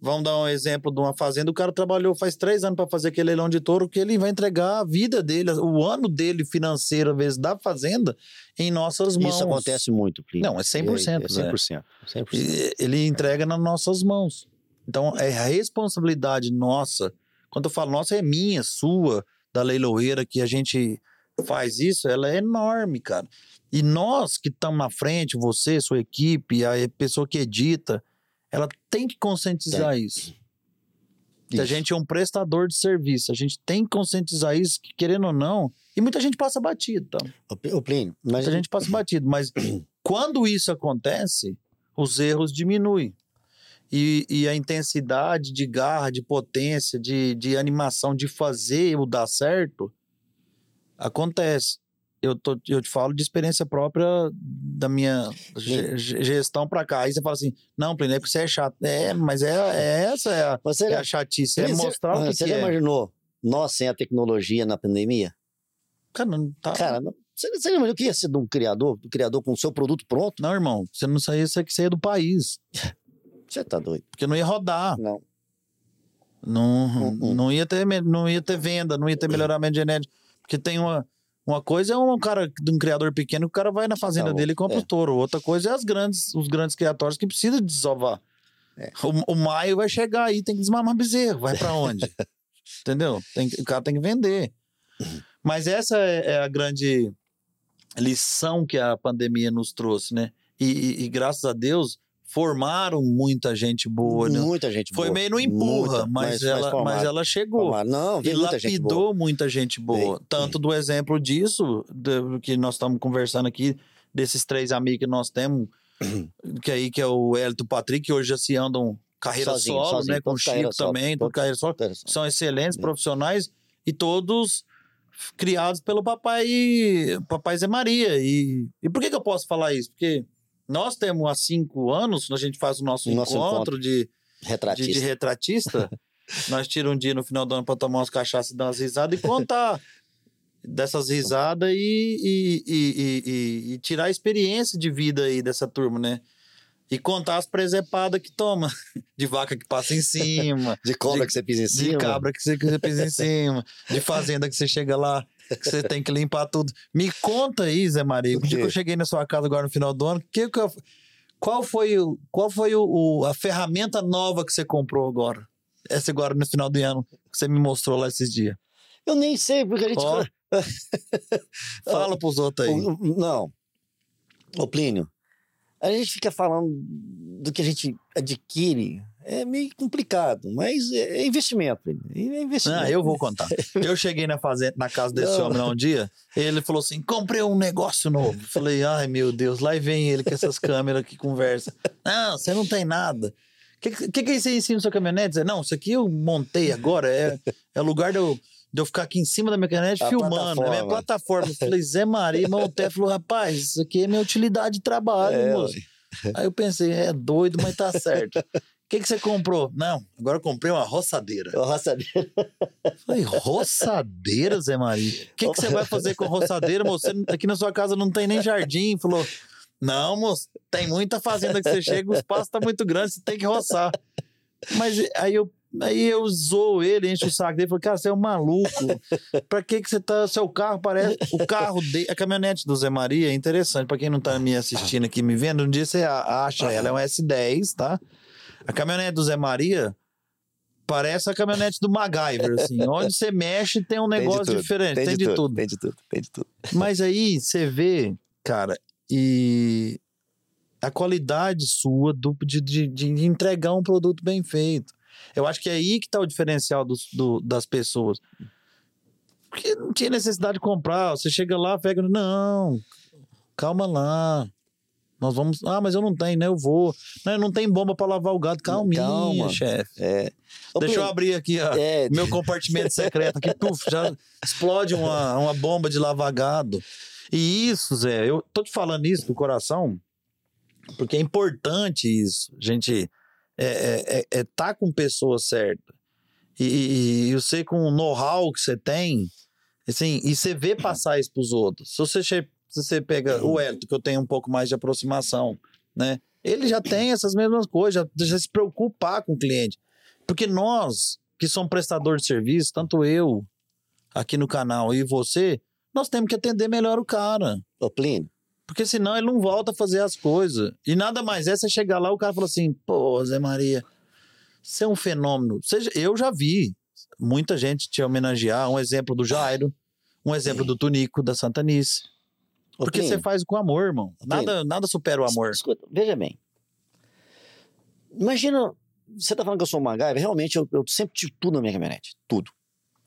Vamos dar um exemplo de uma fazenda. O cara trabalhou faz três anos para fazer aquele leilão de touro, que ele vai entregar a vida dele, o ano dele financeiro, às vezes, da fazenda, em nossas mãos. Isso acontece muito, Plínio. Não, é 100%, É, é 100%. 100%. E Ele entrega nas nossas mãos. Então, é a responsabilidade nossa. Quando eu falo nossa, é minha, sua, da leiloeira, que a gente faz isso, ela é enorme, cara. E nós que estamos na frente, você, sua equipe, a pessoa que edita, ela tem que conscientizar isso. Que a Isso. gente é um prestador de serviço. A gente tem que conscientizar isso, que querendo ou não. E muita gente passa batido, tá? Ô, Plínio, mas Muita gente passa batido. Mas *clears throat* quando isso acontece, os erros diminuem. E, e a intensidade de garra, de potência, de, de animação, de fazer o dar certo, acontece. Eu, tô, eu te falo de experiência própria da minha ge- ge- gestão pra cá. Aí você fala assim: não, Plínio, é porque você é chato. É, mas é, é essa é a, você, é a chatice. É Plínio, você- mostrar o que, você que já é. imaginou nós sem a tecnologia na pandemia? Cara, não tá. Cara, não, você, você imaginou o que ia ser de um criador, do criador com o seu produto pronto? Não, irmão, você não saía, você que saía do país. *laughs* Você tá doido? Porque não ia rodar. Não. Não, Uh-uh. não, ia ter, não ia ter venda, não ia ter melhoramento genético. Porque tem uma. Uma coisa é um cara de um criador pequeno, que o cara vai na fazenda Tá dele e compra é. o touro. Outra coisa é as grandes, os grandes criatórios que precisam desovar. É. O, o maio vai chegar aí, tem que desmamar bezerro. Vai pra onde? *laughs* Entendeu? Tem, o cara tem que vender. Mas essa é, é a grande lição que a pandemia nos trouxe, né? E, e- e graças a Deus formaram muita gente boa, né? Muita gente Foi boa. meio no empurra, Muita, mas, ela, mas, ela chegou. formaram. Não, E muita gente boa. lapidou muita gente boa. Tanto do exemplo disso, do que nós estamos conversando aqui, desses três amigos que nós temos, *clears throat* que aí que é o e o Patrick, que hoje já se andam carreira Sozinho, solo, sozinho, né? Com o Chico solo, também, todos. carreira solo. Interessante. São excelentes profissionais e todos criados pelo papai, papai Zé Maria. E, e por que, que eu posso falar isso? Porque nós temos há cinco anos, a gente faz o nosso, Nosso encontro, encontro. de, de, Retratista. de retratista. *laughs* Nós tiramos um dia no final do ano para tomar umas cachaças e dar umas risadas e contar dessas risadas e, e, e, e- tirar a experiência de vida aí dessa turma, né? E contar as presepadas que toma. *laughs* De vaca que passa em cima, De cobra de- que você pisa em de cima. cabra que você, que você pisa em cima, de fazenda que você chega lá, que você tem que limpar tudo. Me conta aí, Zé Maria, o dia que eu cheguei na sua casa agora no final do ano, que que eu- qual foi, o, qual foi o, o- a ferramenta nova que você comprou agora? Essa agora no final do ano, que você me mostrou lá esses dias. Eu nem sei, porque a gente. Ó, Fala *laughs* pros outros aí. Não. Ô, Plínio, a gente fica falando do que a gente adquire. É meio complicado, mas é é investimento. É investimento. Ah, eu vou contar. *laughs* Eu cheguei na fazenda, na casa desse Não. homem lá um dia, ele falou assim: comprei um negócio novo. Falei, ai meu Deus, lá vem ele com essas câmeras que conversa. Não, você não tem nada. O que, que, que você ensina na sua caminhonete? Não, isso aqui eu montei agora, é, é lugar de eu, de eu ficar aqui em cima da minha caminhonete A filmando, é minha plataforma. plataforma. Eu falei, Zé Maria, Monté falou, rapaz, isso aqui é minha utilidade de trabalho, É, moço. Aí eu pensei, é doido, mas tá certo. *laughs* O que, que você comprou? Não, agora eu comprei uma roçadeira. Uma roçadeira. Falei, roçadeira, Zé Maria? O que, que você vai fazer com roçadeira, moço? Aqui na sua casa não tem nem jardim. Falou, não, moço, tem muita fazenda que você chega, o espaço tá muito grande, você tem que roçar. Mas aí eu Aí eu zoo ele, enche o saco dele, falei, cara, você é um maluco. Pra que que você tá. Seu carro parece. O carro dele. A caminhonete do Zé Maria é interessante. Pra quem não tá me assistindo aqui, me vendo, um dia você acha ela, é um S10, tá? A caminhonete do Zé Maria parece a caminhonete do MacGyver, assim. *laughs* Onde você mexe tem um negócio tudo, diferente. Tem, Tem, de, de, tudo, tudo. Tem de tudo, tem de tudo. Mas aí você vê, cara, e a qualidade sua do, de, de, de entregar um produto bem feito. Eu acho que é aí que tá o diferencial dos, do, das pessoas. Porque não tinha necessidade de comprar. Você chega lá, pega. Não, calma lá. Nós vamos. Ah, mas eu não tenho, né? Eu vou. Não, não tem bomba para lavar o gado. Calminha, Calma. chefe. É. Deixa eu abrir aqui, ó. É, Meu compartimento secreto aqui, puf, já explode uma, uma bomba de lavar gado. E isso, Zé, eu tô te falando isso do coração, porque é importante isso. A gente é, é, é, é tá com pessoas certas. E, e, você com o know-how que você tem, assim, e você vê passar isso pros outros. Se você, se você pega o Elton, que eu tenho um pouco mais de aproximação, né? Ele já tem essas mesmas coisas, já, já se preocupar com o cliente. Porque nós, que somos prestador de serviço, tanto eu aqui no canal e você, nós temos que atender melhor o cara. ô, Plínio, Porque senão ele não volta a fazer as coisas. E nada mais é você chegar lá o cara fala assim: pô, Zé Maria, você é um fenômeno. Seja, eu já vi muita gente te homenagear. Um exemplo do Jairo, um exemplo do Tunico, da Santanice. Ô, Porque você faz com amor, irmão. Nada, nada supera o amor. Escuta, veja bem. Imagina, você tá falando que eu sou um MacGyver, realmente eu, eu sempre tive tudo na minha caminhonete. Tudo.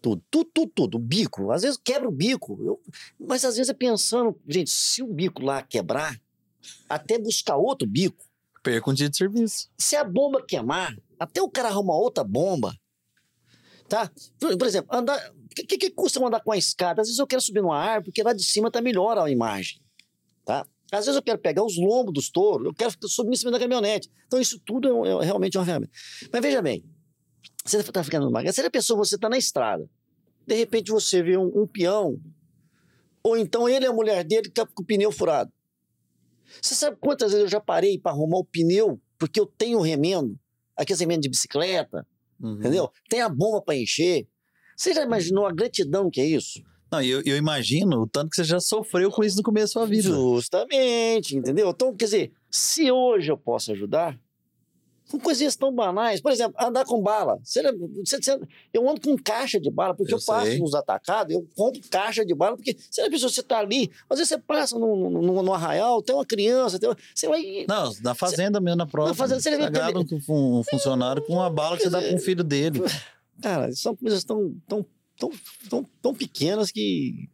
Tudo, tudo, tudo, tudo. O bico. Às vezes quebra o bico. Eu- mas às vezes é pensando, gente, se o bico lá quebrar, até buscar outro bico. Perca um dia de serviço. Se a bomba queimar, até o cara arrumar outra bomba. Tá? Por, por exemplo, andar. O que, que, que custa andar com a escada? Às vezes eu quero subir numa árvore, porque lá de cima tá melhor a imagem. Tá? Às vezes eu quero pegar os lombos dos touros, eu quero subir em cima da caminhonete. Então, isso tudo é, é realmente uma ferramenta. Mas veja bem, você está ficando numa. Se a pessoa, você está na estrada, de repente você vê um, um peão, ou então ele e a mulher dele tá com o pneu furado. Você sabe quantas vezes eu já parei para arrumar o pneu porque eu tenho remendo, aquele remendo de bicicleta, Uhum. entendeu? Tem a bomba para encher. Você já imaginou a gratidão que é isso? Não, eu, eu imagino o tanto que você já sofreu com isso no começo da sua vida. Justamente, entendeu? Então, quer dizer, se hoje eu posso ajudar, com coisinhas tão banais, por exemplo, andar com bala. Você, você- você- eu ando com caixa de bala, porque eu, Eu passo nos atacados, eu compro caixa de bala, porque se a pessoa você está ali, às vezes você passa no, no, no arraial, tem uma criança, tem uma, você vai. Não, na fazenda mesmo, na prova. Na fazenda, você Você agrada um, um funcionário com uma bala que você dá pra um filho dele. Cara, são coisas tão, tão, tão, tão, tão pequenas que.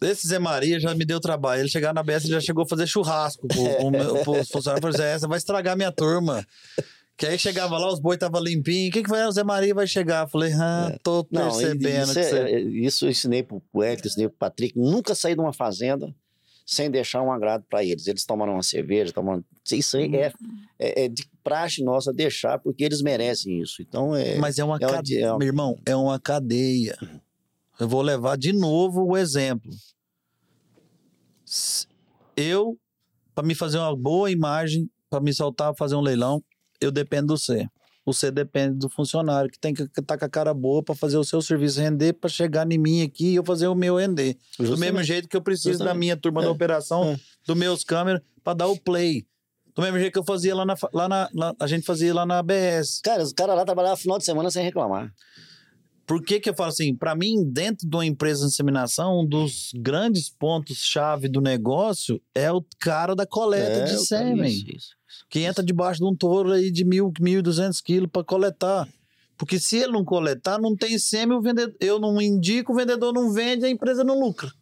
Esse Zé Maria já me deu trabalho. Ele chegar na BS já chegou a fazer churrasco pro, pro, meu- pro funcionário. Falou, Zé, você vai estragar minha turma. Que aí chegava lá, os boi estavam limpinhos. O que, vai? O Zé Maria vai chegar. Falei, ah, tô Não, e- percebendo isso, que é- é- isso eu ensinei pro, Hector, ensinei pro Patrick. Nunca sair de uma fazenda sem deixar um agrado para eles. Eles tomaram uma cerveja, tomaram. Isso aí é, é, é de praxe nossa deixar, porque eles merecem isso. Então é. Mas é uma é cadeia. é uma- Meu irmão, é uma cadeia. Eu vou levar de novo o exemplo. Eu, para me fazer uma boa imagem, para me soltar, fazer um leilão, eu dependo do C. O C depende do funcionário, que tem que estar com a cara boa para fazer o seu serviço render, para chegar em mim aqui e eu fazer o meu render. Do Justamente. mesmo jeito que eu preciso da Justamente. minha turma da É, operação, é. dos meus câmeras, para dar o play. Do mesmo jeito que eu fazia lá na, lá na, lá- a gente fazia lá na ABS. Cara, os caras lá trabalhavam final de semana sem reclamar. Por que que eu falo assim? Para mim, dentro de uma empresa de inseminação, um dos grandes pontos-chave do negócio é o cara da coleta É, de sêmen, Isso, isso. Que entra debaixo de um touro aí de mil, mil e duzentos quilos para coletar. Porque se ele não coletar, não tem sêmen, o vendedor, eu não indico, o vendedor não vende, a empresa não lucra.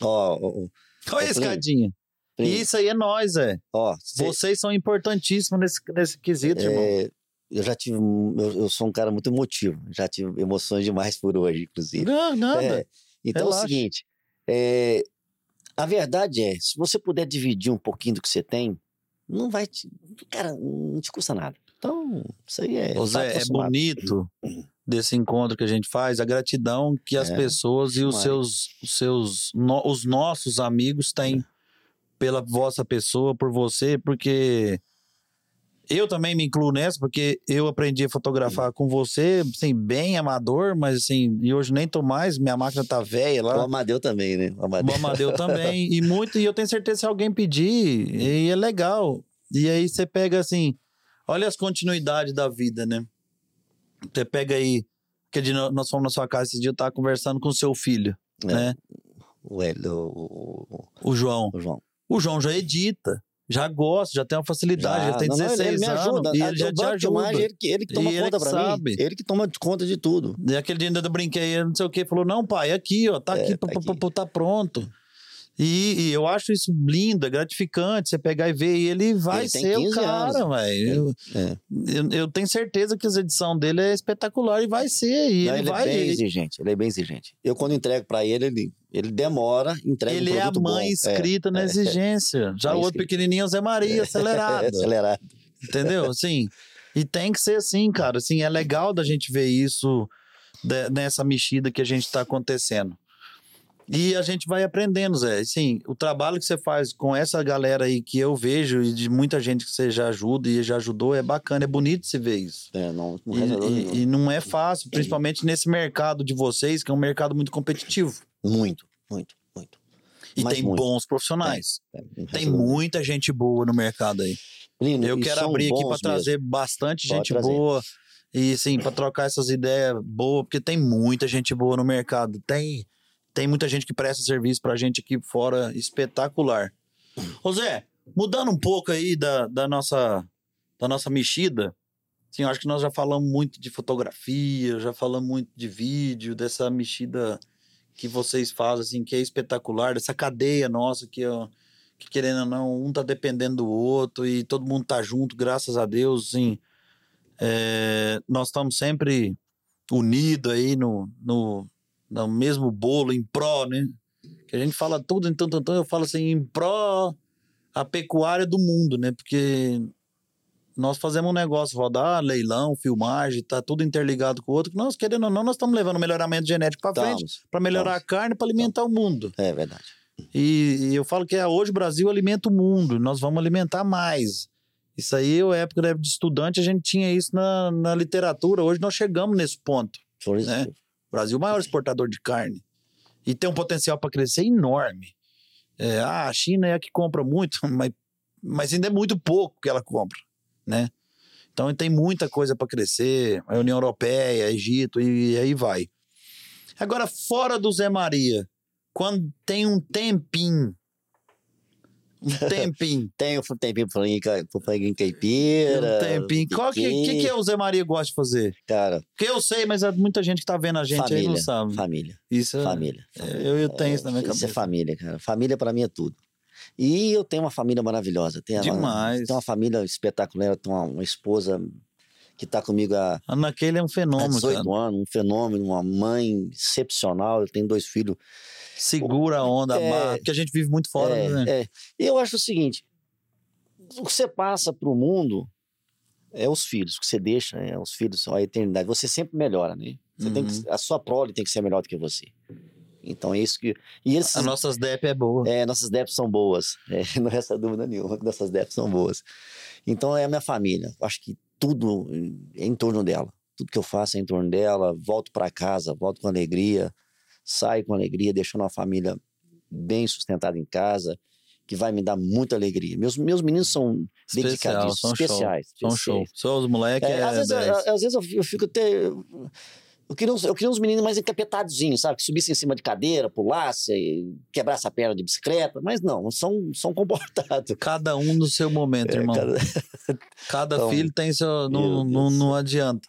Ó, ó, ó, Olha a escadinha. E isso aí é nós, é. ó, cê- Vocês são importantíssimos nesse, nesse quesito, irmão. é, eu já tive. Eu, eu sou um cara muito emotivo. Já tive emoções demais por hoje, inclusive. Não, nada. É, então é Relaxa. o seguinte: é, a verdade é, se você puder dividir um pouquinho do que você tem, não vai te. Cara, não te custa nada. Então, isso aí é. Ô, tá Zé, é acostumado. bonito desse encontro que a gente faz, a gratidão que as É, pessoas e os seus, os seus, no- os nossos amigos têm pela vossa pessoa, por você, porque eu também me incluo nessa, porque eu aprendi a fotografar com você, assim, bem amador, mas assim, e hoje nem tô mais, minha máquina tá velha O lá. Amadeu também, né? O Amadeu. O Amadeu também. E muito, e eu tenho certeza se alguém pedir, e é legal. E aí você pega assim, olha as continuidades da vida, né? Você pega aí, que de no- nós fomos na sua casa esse dia, eu tava conversando com o seu filho, É. né? O, o, o- O João. o João. O João já edita, já gosta, já tem uma facilidade, já, tem não, não, 16 ele me anos. ajuda. E Ah, ele já te ajuda. ele, que- ele que toma E ele conta que pra sabe. mim. Ele que toma conta de tudo. E aquele dia ainda eu brinquei, não sei o que, falou: não, pai, aqui, ó, tá É, aqui, tá pô, pô, aqui. pô, tá pronto. E, e eu acho isso lindo, é gratificante você pegar e ver, e ele vai Ele ser o 15 cara, velho. É. Eu, eu tenho certeza que a edição dele é espetacular e vai ser. E Não, ele, ele vai. é bem ele, exigente. Ele é bem exigente. Eu, quando entrego pra ele, ele, ele demora, entrega ele um é a mãe bom. escrita na exigência. Já o outro escrita. pequenininho é o Zé Maria, É, acelerado. *laughs* acelerado. Entendeu? Assim, e tem que ser assim, cara. Assim, é legal da gente ver isso de- nessa mexida que a gente tá acontecendo. E a gente vai aprendendo, Zé. Assim, o trabalho que você faz com essa galera aí que eu vejo e de muita gente que você já ajuda e já ajudou é bacana, é bonito se ver isso. É, não, não E, dor e- nenhuma. e não é fácil, principalmente nesse mercado de vocês, que é um mercado muito competitivo. Muito, muito, muito. E Mas tem muito. bons profissionais. É, não Tem reza dor nenhuma. muita gente boa no mercado aí. Plínio, Eu quero abrir aqui para trazer bastante Pode gente trazer. boa e sim, para trocar essas ideias boas, porque tem muita gente boa no mercado. Tem tem muita gente que presta serviço pra gente aqui fora espetacular. Ô Zé, mudando um pouco aí da, da nossa da nossa mexida, eu acho que nós já falamos muito de fotografia, já falamos muito de vídeo, dessa mexida que vocês fazem assim, que é espetacular, dessa cadeia nossa que ó, que querendo ou não, um tá dependendo do outro e todo mundo tá junto, graças a Deus, assim. É, nós estamos sempre unidos aí no, no, no mesmo bolo, em pró, né? Que a gente fala tudo, então, então, então eu falo assim, em pró a pecuária do mundo, né? Porque nós fazemos um negócio rodar, leilão, filmagem, tá tudo interligado com o outro. Nós, querendo ou não, nós estamos levando melhoramento genético para frente, Estamos. para melhorar a carne, para alimentar o mundo. É verdade. E, e eu falo que é, hoje o Brasil alimenta o mundo, nós vamos alimentar mais. Isso aí, eu, época de estudante, a gente tinha isso na, na literatura. Hoje nós chegamos nesse ponto. Por isso, É. O Brasil é o maior exportador de carne. E tem um potencial para crescer enorme. É, ah, a China é a que compra muito, *laughs* mas, mas ainda é muito pouco que ela compra, né? Então tem muita coisa para crescer. A União Europeia, Egito e, aí vai. Agora, fora do Zé Maria, quando tem um tempinho, um tempinho, *laughs* Tem o tempinho pro franguinho caipira. um tempinho, qual que, que, que é o Zé Maria gosta de fazer? Cara, Porque eu sei, mas há muita gente que tá vendo a gente aí não Família. sabe. família. Isso é- Família. É, eu, eu tenho isso na minha Isso cabeça. é família, cara. Família pra mim é tudo. E eu tenho uma família maravilhosa. Tenho uma- Demais. tenho uma família espetacular. Tenho uma, uma esposa que tá comigo há, A Naquele é um há fenômeno, 18 cara. anos, um fenômeno, uma mãe excepcional. Eu tenho dois filhos. Segura a onda, É. porque a gente vive muito fora, é, né? é. Eu acho o seguinte: o que você passa pro mundo é os filhos, o que você deixa é os filhos, a eternidade. Você sempre melhora, né? Você tem Uhum. que, a sua prole tem que ser melhor do que você. Então é isso que. E esses, As nossas DEP é boa. É, nossas débitos são boas. É, *laughs* não resta dúvida nenhuma que nossas débitos são boas. Então é a minha família. Acho que tudo é em torno dela. Tudo que eu faço é em torno dela. Volto para casa, volto com alegria, saio com alegria, deixando uma família bem sustentada em casa, que vai me dar muita alegria. Meus, meus meninos são Especial, dedicadíssimos, são show. especiais. São especiais. show. Só os moleques É, é, às, vezes, 10. eu- às vezes eu fico até. Eu queria, uns, eu queria uns meninos mais encapetadozinhos, sabe? Que subissem em cima de cadeira, pulassem, quebrassem a perna de bicicleta, mas não, são, são comportados. Cada um no seu momento, É, irmão. cara, Cada Então, filho tem seu. Não, não, não adianta.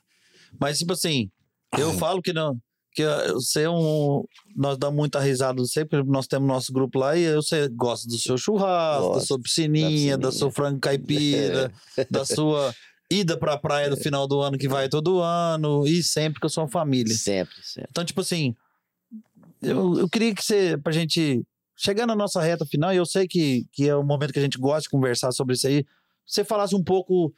Mas, tipo assim, eu falo que não. Que você é um. Nós damos muita risada você, porque nós temos nosso grupo lá e você gosta do seu churrasco, da sua piscininha, da piscininha. sua frango caipira, *laughs* da sua ida pra praia no final do ano que vai todo ano e sempre com a sua família. Sempre, sempre. Então, tipo assim, eu, eu queria que você, pra gente chegar na nossa reta final, e eu sei que, que é o momento que a gente gosta de conversar sobre isso aí, você falasse um pouco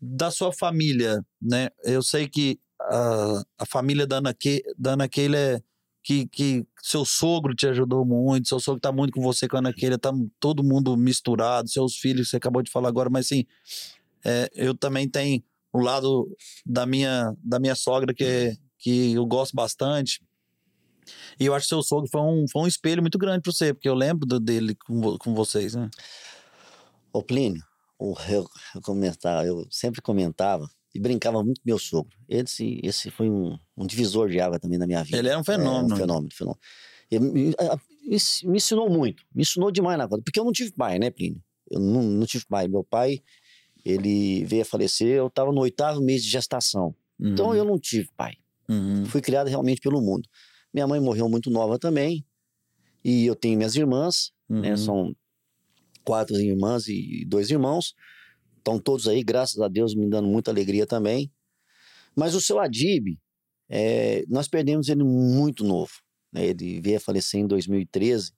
da sua família, né? Eu sei que a, a família da Ana, Ke, da Ana Keila é que, que seu sogro te ajudou muito, seu sogro tá muito com você com a Ana Keila, tá todo mundo misturado, seus filhos, você acabou de falar agora, mas assim, é, eu também tenho o lado da minha, da minha sogra que, que eu gosto bastante. E eu acho que seu sogro foi um, foi um espelho muito grande para você, porque eu lembro do, dele com, com vocês, né? Ô Plínio, eu, eu, comentava, eu sempre comentava e brincava muito com meu sogro. Esse, esse foi um, um divisor de água também na minha vida. Ele é um fenômeno. É, um fenômeno, fenômeno. Ele, me, me, ensinou muito, me ensinou demais na vida, porque eu não tive pai, né, Plínio? Eu não, não tive pai. Meu pai, ele veio a falecer, eu estava no oitavo mês de gestação. Uhum. Então eu não tive pai. Uhum. Fui criado realmente pelo mundo. Minha mãe morreu muito nova também. E eu tenho minhas irmãs, né, uhum. né? São quatro irmãs e dois irmãos. Estão todos aí, graças a Deus, me dando muita alegria também. Mas o seu Adib, é, nós perdemos ele muito novo. Né? Ele veio a falecer em 2013,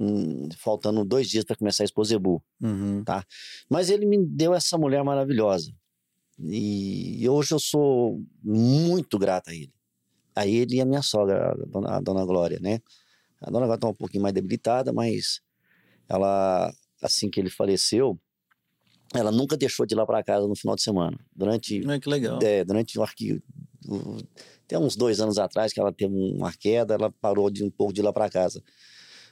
um, faltando dois dias para começar a Exposebu. Uhum. Tá? Mas ele me deu essa mulher maravilhosa. E hoje eu sou muito grato a ele a ele e a minha sogra, a dona, a dona Glória, né? A dona Glória está um pouquinho mais debilitada, mas ela, assim que ele faleceu, ela nunca deixou de ir lá para casa no final de semana. Durante. É, que legal. É, durante o arquivo. Até uns dois anos atrás, que ela teve uma queda, ela parou de um pouco de ir lá para casa.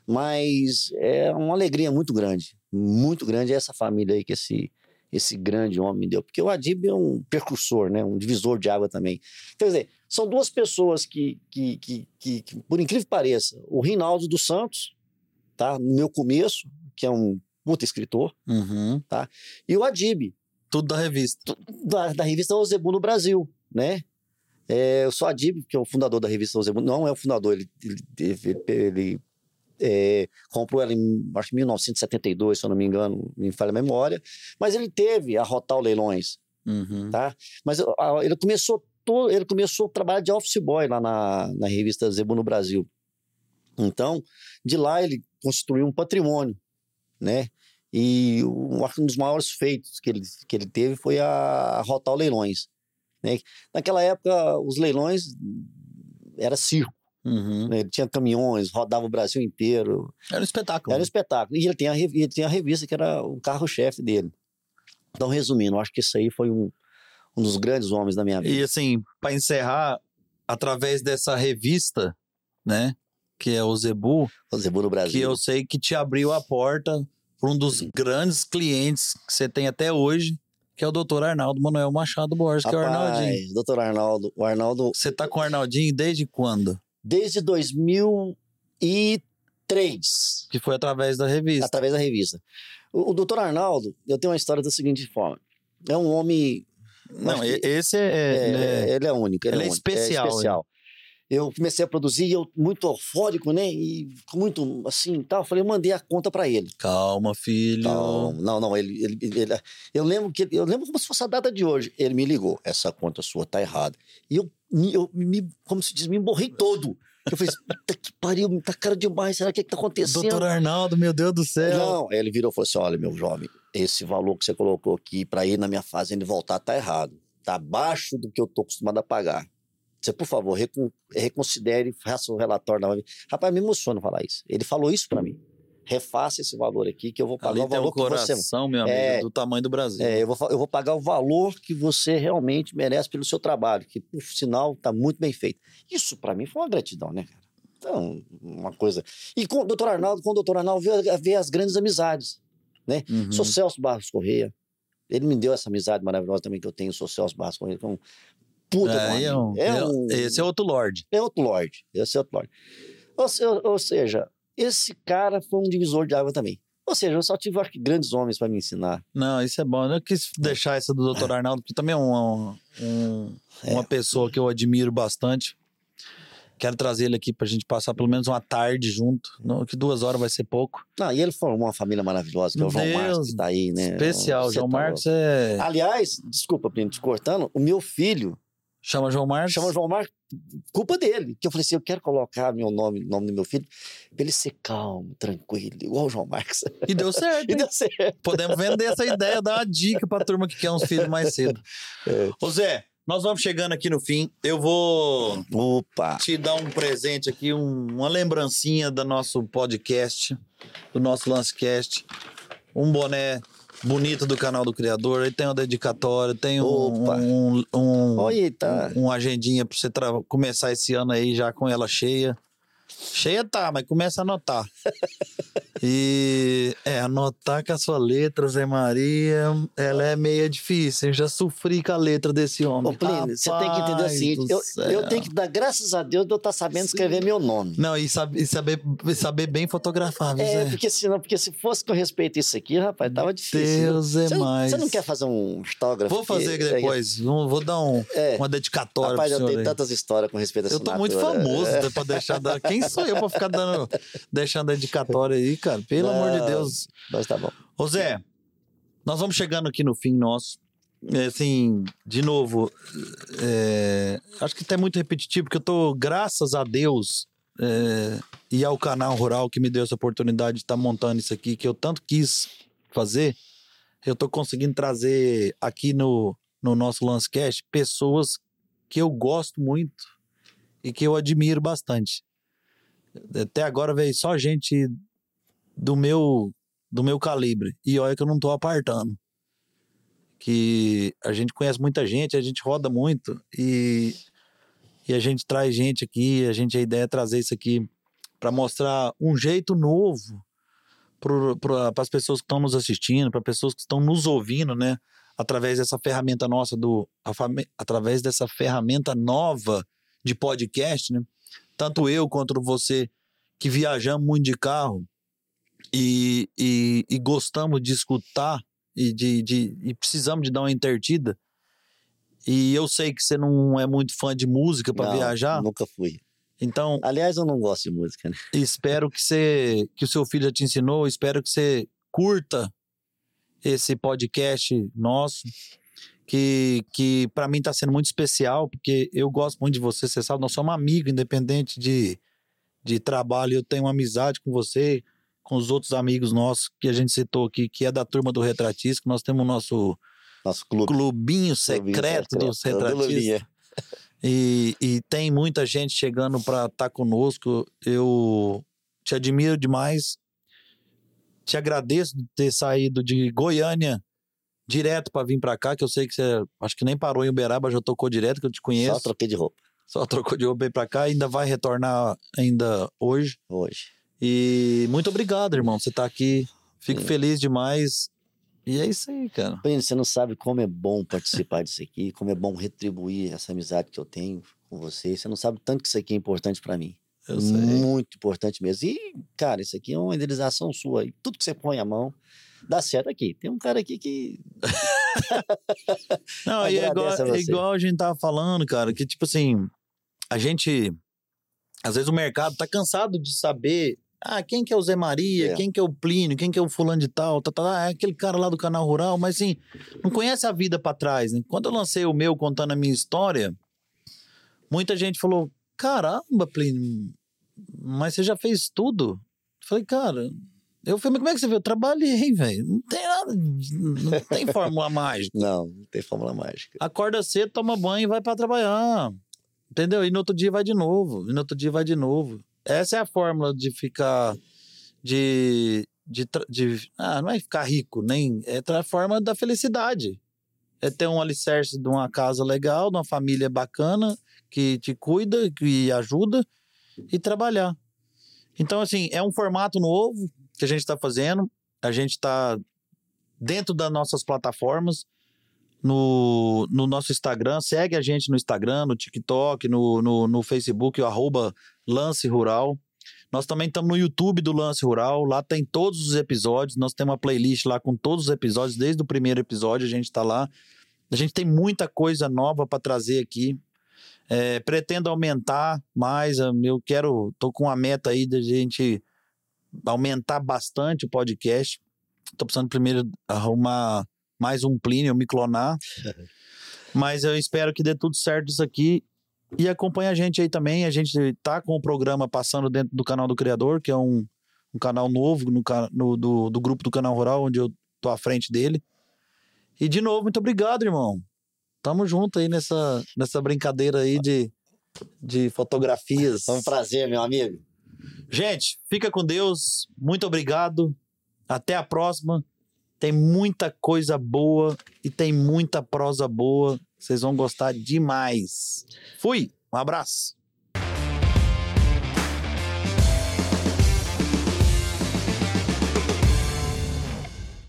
Mas é uma alegria muito grande, muito grande essa família aí que esse, esse grande homem me deu. Porque o Adib é um percursor, né? um divisor de água também. Quer dizer, são duas pessoas que, que, que, que, que por incrível que pareça, o Rinaldo dos Santos, tá? no meu começo, que é um puta escritor, uhum. tá? e o Adib. Tudo da revista. Da, da revista Ozebu no Brasil, né? É, eu sou Adib, que é o fundador da revista Ozebu, não é o fundador, ele, ele, ele, ele é, comprou ela em acho, 1972, se eu não me engano, me falha a memória, mas ele teve a Rotal Leilões, uhum. tá? Mas ele começou todo, ele começou a trabalhar de office boy lá na, na revista Zebu no Brasil. Então, de lá ele construiu um patrimônio, né? E um, dos maiores feitos que ele, que ele teve foi a, a Rotal Leilões. Né? Naquela época, os leilões era circo. Uhum. Né? Ele tinha caminhões, rodava o Brasil inteiro. Era um espetáculo. Era um espetáculo. E ele tinha a, ele tinha a revista que era o carro-chefe dele. Então, resumindo, acho que isso aí foi um, um dos grandes homens da minha vida. E assim, para encerrar, através dessa revista, né, que é o Zebu, o Zebu no Brasil, que eu sei que te abriu a porta para um dos grandes clientes que você tem até hoje, que é o doutor Arnaldo Manuel Machado Borges, Rapaz, que é o Arnaldinho. Doutor Arnaldo, o Arnaldo. Você tá com o Arnaldinho desde quando? Desde 2003. Que foi através da revista. Através da revista. O, o doutor Arnaldo, eu tenho uma história da seguinte forma. É um homem não, esse é, é, é, Ele é único. Ele, ele é, é, especial. É especial. Eu comecei a produzir, eu muito eufórico, né? E muito assim, tal. Falei, eu mandei a conta para ele. Calma, filho. Calma. Não, não, ele, ele, ele, eu lembro que eu lembro como se fosse a data de hoje. Ele me ligou, essa conta sua tá errada. E eu, eu me, como se diz, me emborrei todo. Eu falei, puta que pariu, tá caro demais, será que, é que tá acontecendo? Doutor Arnaldo, meu Deus do céu. Não, ele virou e falou assim: olha, meu jovem, esse valor que você colocou aqui para ir na minha fazenda e voltar tá errado está abaixo do que eu estou acostumado a pagar. Você, por favor, recon, reconsidere, faça o um relatório. Na... Rapaz, me emociona falar isso. Ele falou isso para mim. Refaça esse valor aqui que eu vou pagar Ali o valor um coração, que você... meu amigo, é, do tamanho do Brasil. É, eu vou, eu vou pagar o valor que você realmente merece pelo seu trabalho, que, por sinal, está muito bem feito. Isso, para mim, foi uma gratidão, né, cara? Então, uma coisa... E com o doutor Arnaldo, com o doutor Arnaldo, vê, as grandes amizades, né? Uhum. Sou Celso Barros Correia, ele me deu essa amizade maravilhosa também que eu tenho, sou Celso Barros ele, um puta é, é, um, é um, Esse é outro Lorde. É outro Lorde, esse é outro Lorde. Ou, ou, seja, esse cara foi um divisor de água também. Ou seja, eu só tive, grandes homens para me ensinar. Não, isso é bom. Eu quis deixar essa do Dr. Arnaldo, que também é um, um, uma é. pessoa que eu admiro bastante. Quero trazer ele aqui pra gente passar pelo menos uma tarde junto. Não, que duas horas vai ser pouco. Não, e ele formou uma família maravilhosa, que é o João Marcos, que tá aí, né? Especial. João tá Marcos é. Aliás, desculpa, Plínio, te cortando, o meu filho. Chama João Marcos? Chama João Marcos culpa dele. Que eu falei assim: eu quero colocar meu nome, nome do meu filho, pra ele ser calmo, tranquilo, igual o João Marcos. E deu certo. *laughs* E deu certo. Podemos vender essa ideia, dar uma dica pra turma que quer uns filhos mais cedo. *laughs* É. Ô Zé, nós vamos chegando aqui no fim. Eu vou Opa! te dar um presente aqui, um- uma lembrancinha do nosso podcast, do nosso Lancecast. Um boné bonito do canal do Criador. Aí tem uma dedicatória, tem um, Opa. um, um, Olha, tá. um agendinha pra você começar esse ano aí já com ela cheia. Cheia tá, mas começa a anotar. *laughs* E é, anotar com a sua letra, Zé Maria, ela é meio difícil. Eu já sofri com a letra desse homem. Ô, Plínio, você tem que entender o seguinte: eu, céu. eu tenho que dar graças a Deus de eu estar sabendo escrever meu nome. Não, e, sabe- e saber, saber bem fotografar, viu, É, Zé? porque senão, porque se fosse com respeito a isso aqui, rapaz, tava difícil. Deus é você, mais. Você não quer fazer um autógrafo? Vou fazer aqui? depois. Vou vou dar um, É. uma dedicatória Rapaz, eu tenho aí. tantas histórias com respeito a Eu tô muito famoso É. pra deixar. dar- Quem sou eu pra ficar dando, deixando dedicatória aí, cara? Pelo amor de Não. Deus. Mas tá bom. Ô Zé, nós vamos chegando aqui no fim nosso. É, Assim, de novo, é, acho que até muito repetitivo, porque eu tô, graças a Deus, é, e ao canal Rural que me deu essa oportunidade de estar montando isso aqui, que eu tanto quis fazer, eu tô conseguindo trazer aqui no, no nosso Lancecast pessoas que eu gosto muito e que eu admiro bastante. Até agora veio só gente do meu do meu calibre. E olha que eu não tô apartando. Que a gente conhece muita gente, a gente roda muito e, e a gente traz gente aqui, a gente a ideia é trazer isso aqui para mostrar um jeito novo para as pessoas que estão nos assistindo, para pessoas que estão nos ouvindo, né? Através dessa ferramenta nossa do através dessa ferramenta nova de podcast, né? Tanto eu quanto você que viajamos muito de carro, e, e, e gostamos de escutar e, de, de, e precisamos de dar uma intertida. E eu sei que você não é muito fã de música para viajar, Nunca fui. então Aliás, eu não gosto de música, né? espero que você que o seu filho já te ensinou, espero que você curta esse podcast nosso, que, que para mim está sendo muito especial, porque eu gosto muito de você, você sabe, nós somos amigos, independente de, de trabalho, eu tenho uma amizade com você, com os outros amigos nossos que a gente citou aqui, que é da turma do Retratista, que nós temos o nosso Nosso clube. clubinho Clubinho secreto dos do retratistas. E, e tem muita gente chegando para estar conosco. Eu te admiro demais. Te agradeço de ter saído de Goiânia direto para vir para cá, que eu sei que você acho que nem parou em Uberaba, já tocou direto, que eu te conheço. Só troquei de roupa Só trocou de roupa para cá, ainda vai retornar ainda hoje. hoje. E muito obrigado, irmão, você tá aqui. Fico Sim. feliz demais. E é isso aí, cara. Plínio, você não sabe como é bom participar disso aqui, como é bom retribuir essa amizade que eu tenho com você. Você não sabe tanto que isso aqui é importante para mim. Eu sei. Muito importante mesmo. E, cara, isso aqui é uma idealização sua. E tudo que você põe a mão dá certo aqui. Tem um cara aqui que. *laughs* Não, e é igual, a você. igual a gente tava falando, cara, que tipo assim, a gente. Às vezes o mercado tá cansado de saber. Ah, quem que é o Zé Maria? É. Quem que é o Plínio? Quem que é o fulano de tal? Tá, tá, ah, é aquele cara lá do canal rural, mas assim, não conhece a vida pra trás, né? Quando eu lancei o meu contando a minha história, muita gente falou: caramba, Plínio, mas você já fez tudo? Eu falei, cara, eu falei, mas como é que você viu? Eu trabalhei, velho. Não tem nada, não tem *laughs* fórmula mágica. Não, não tem fórmula mágica. Acorda cedo, toma banho e vai pra trabalhar. Entendeu? E no outro dia vai de novo. E no outro dia vai de novo. Essa é a fórmula de ficar. De. de, de ah, não é ficar rico, nem. É a forma da felicidade. É ter um alicerce de uma casa legal, de uma família bacana, que te cuida, que ajuda, e trabalhar. Então, assim, é um formato novo que a gente está fazendo. A gente está dentro das nossas plataformas no, no nosso Instagram. Segue a gente no Instagram, no TikTok, no, no, no Facebook, o arroba Lance Rural. Nós também estamos no YouTube do Lance Rural. Lá tem todos os episódios. Nós temos uma playlist lá com todos os episódios. Desde o primeiro episódio a gente está lá. A gente tem muita coisa nova para trazer aqui. É, pretendo aumentar mais. Eu quero, tô com uma meta aí da gente aumentar bastante o podcast. Tô precisando primeiro arrumar mais um Plínio, me clonar. *laughs* Mas eu espero que dê tudo certo isso aqui. E acompanha a gente aí também. A gente tá com o programa passando dentro do canal do Criador, que é um, um canal novo no, no- do, do grupo do Canal Rural, onde eu tô à frente dele. E de novo, muito obrigado, irmão. Tamo junto aí nessa, nessa brincadeira aí de, de fotografias. Foi um prazer, meu amigo. Gente, fica com Deus. Muito obrigado. Até a próxima. Tem muita coisa boa e tem muita prosa boa. Vocês vão gostar demais. Fui. Um abraço.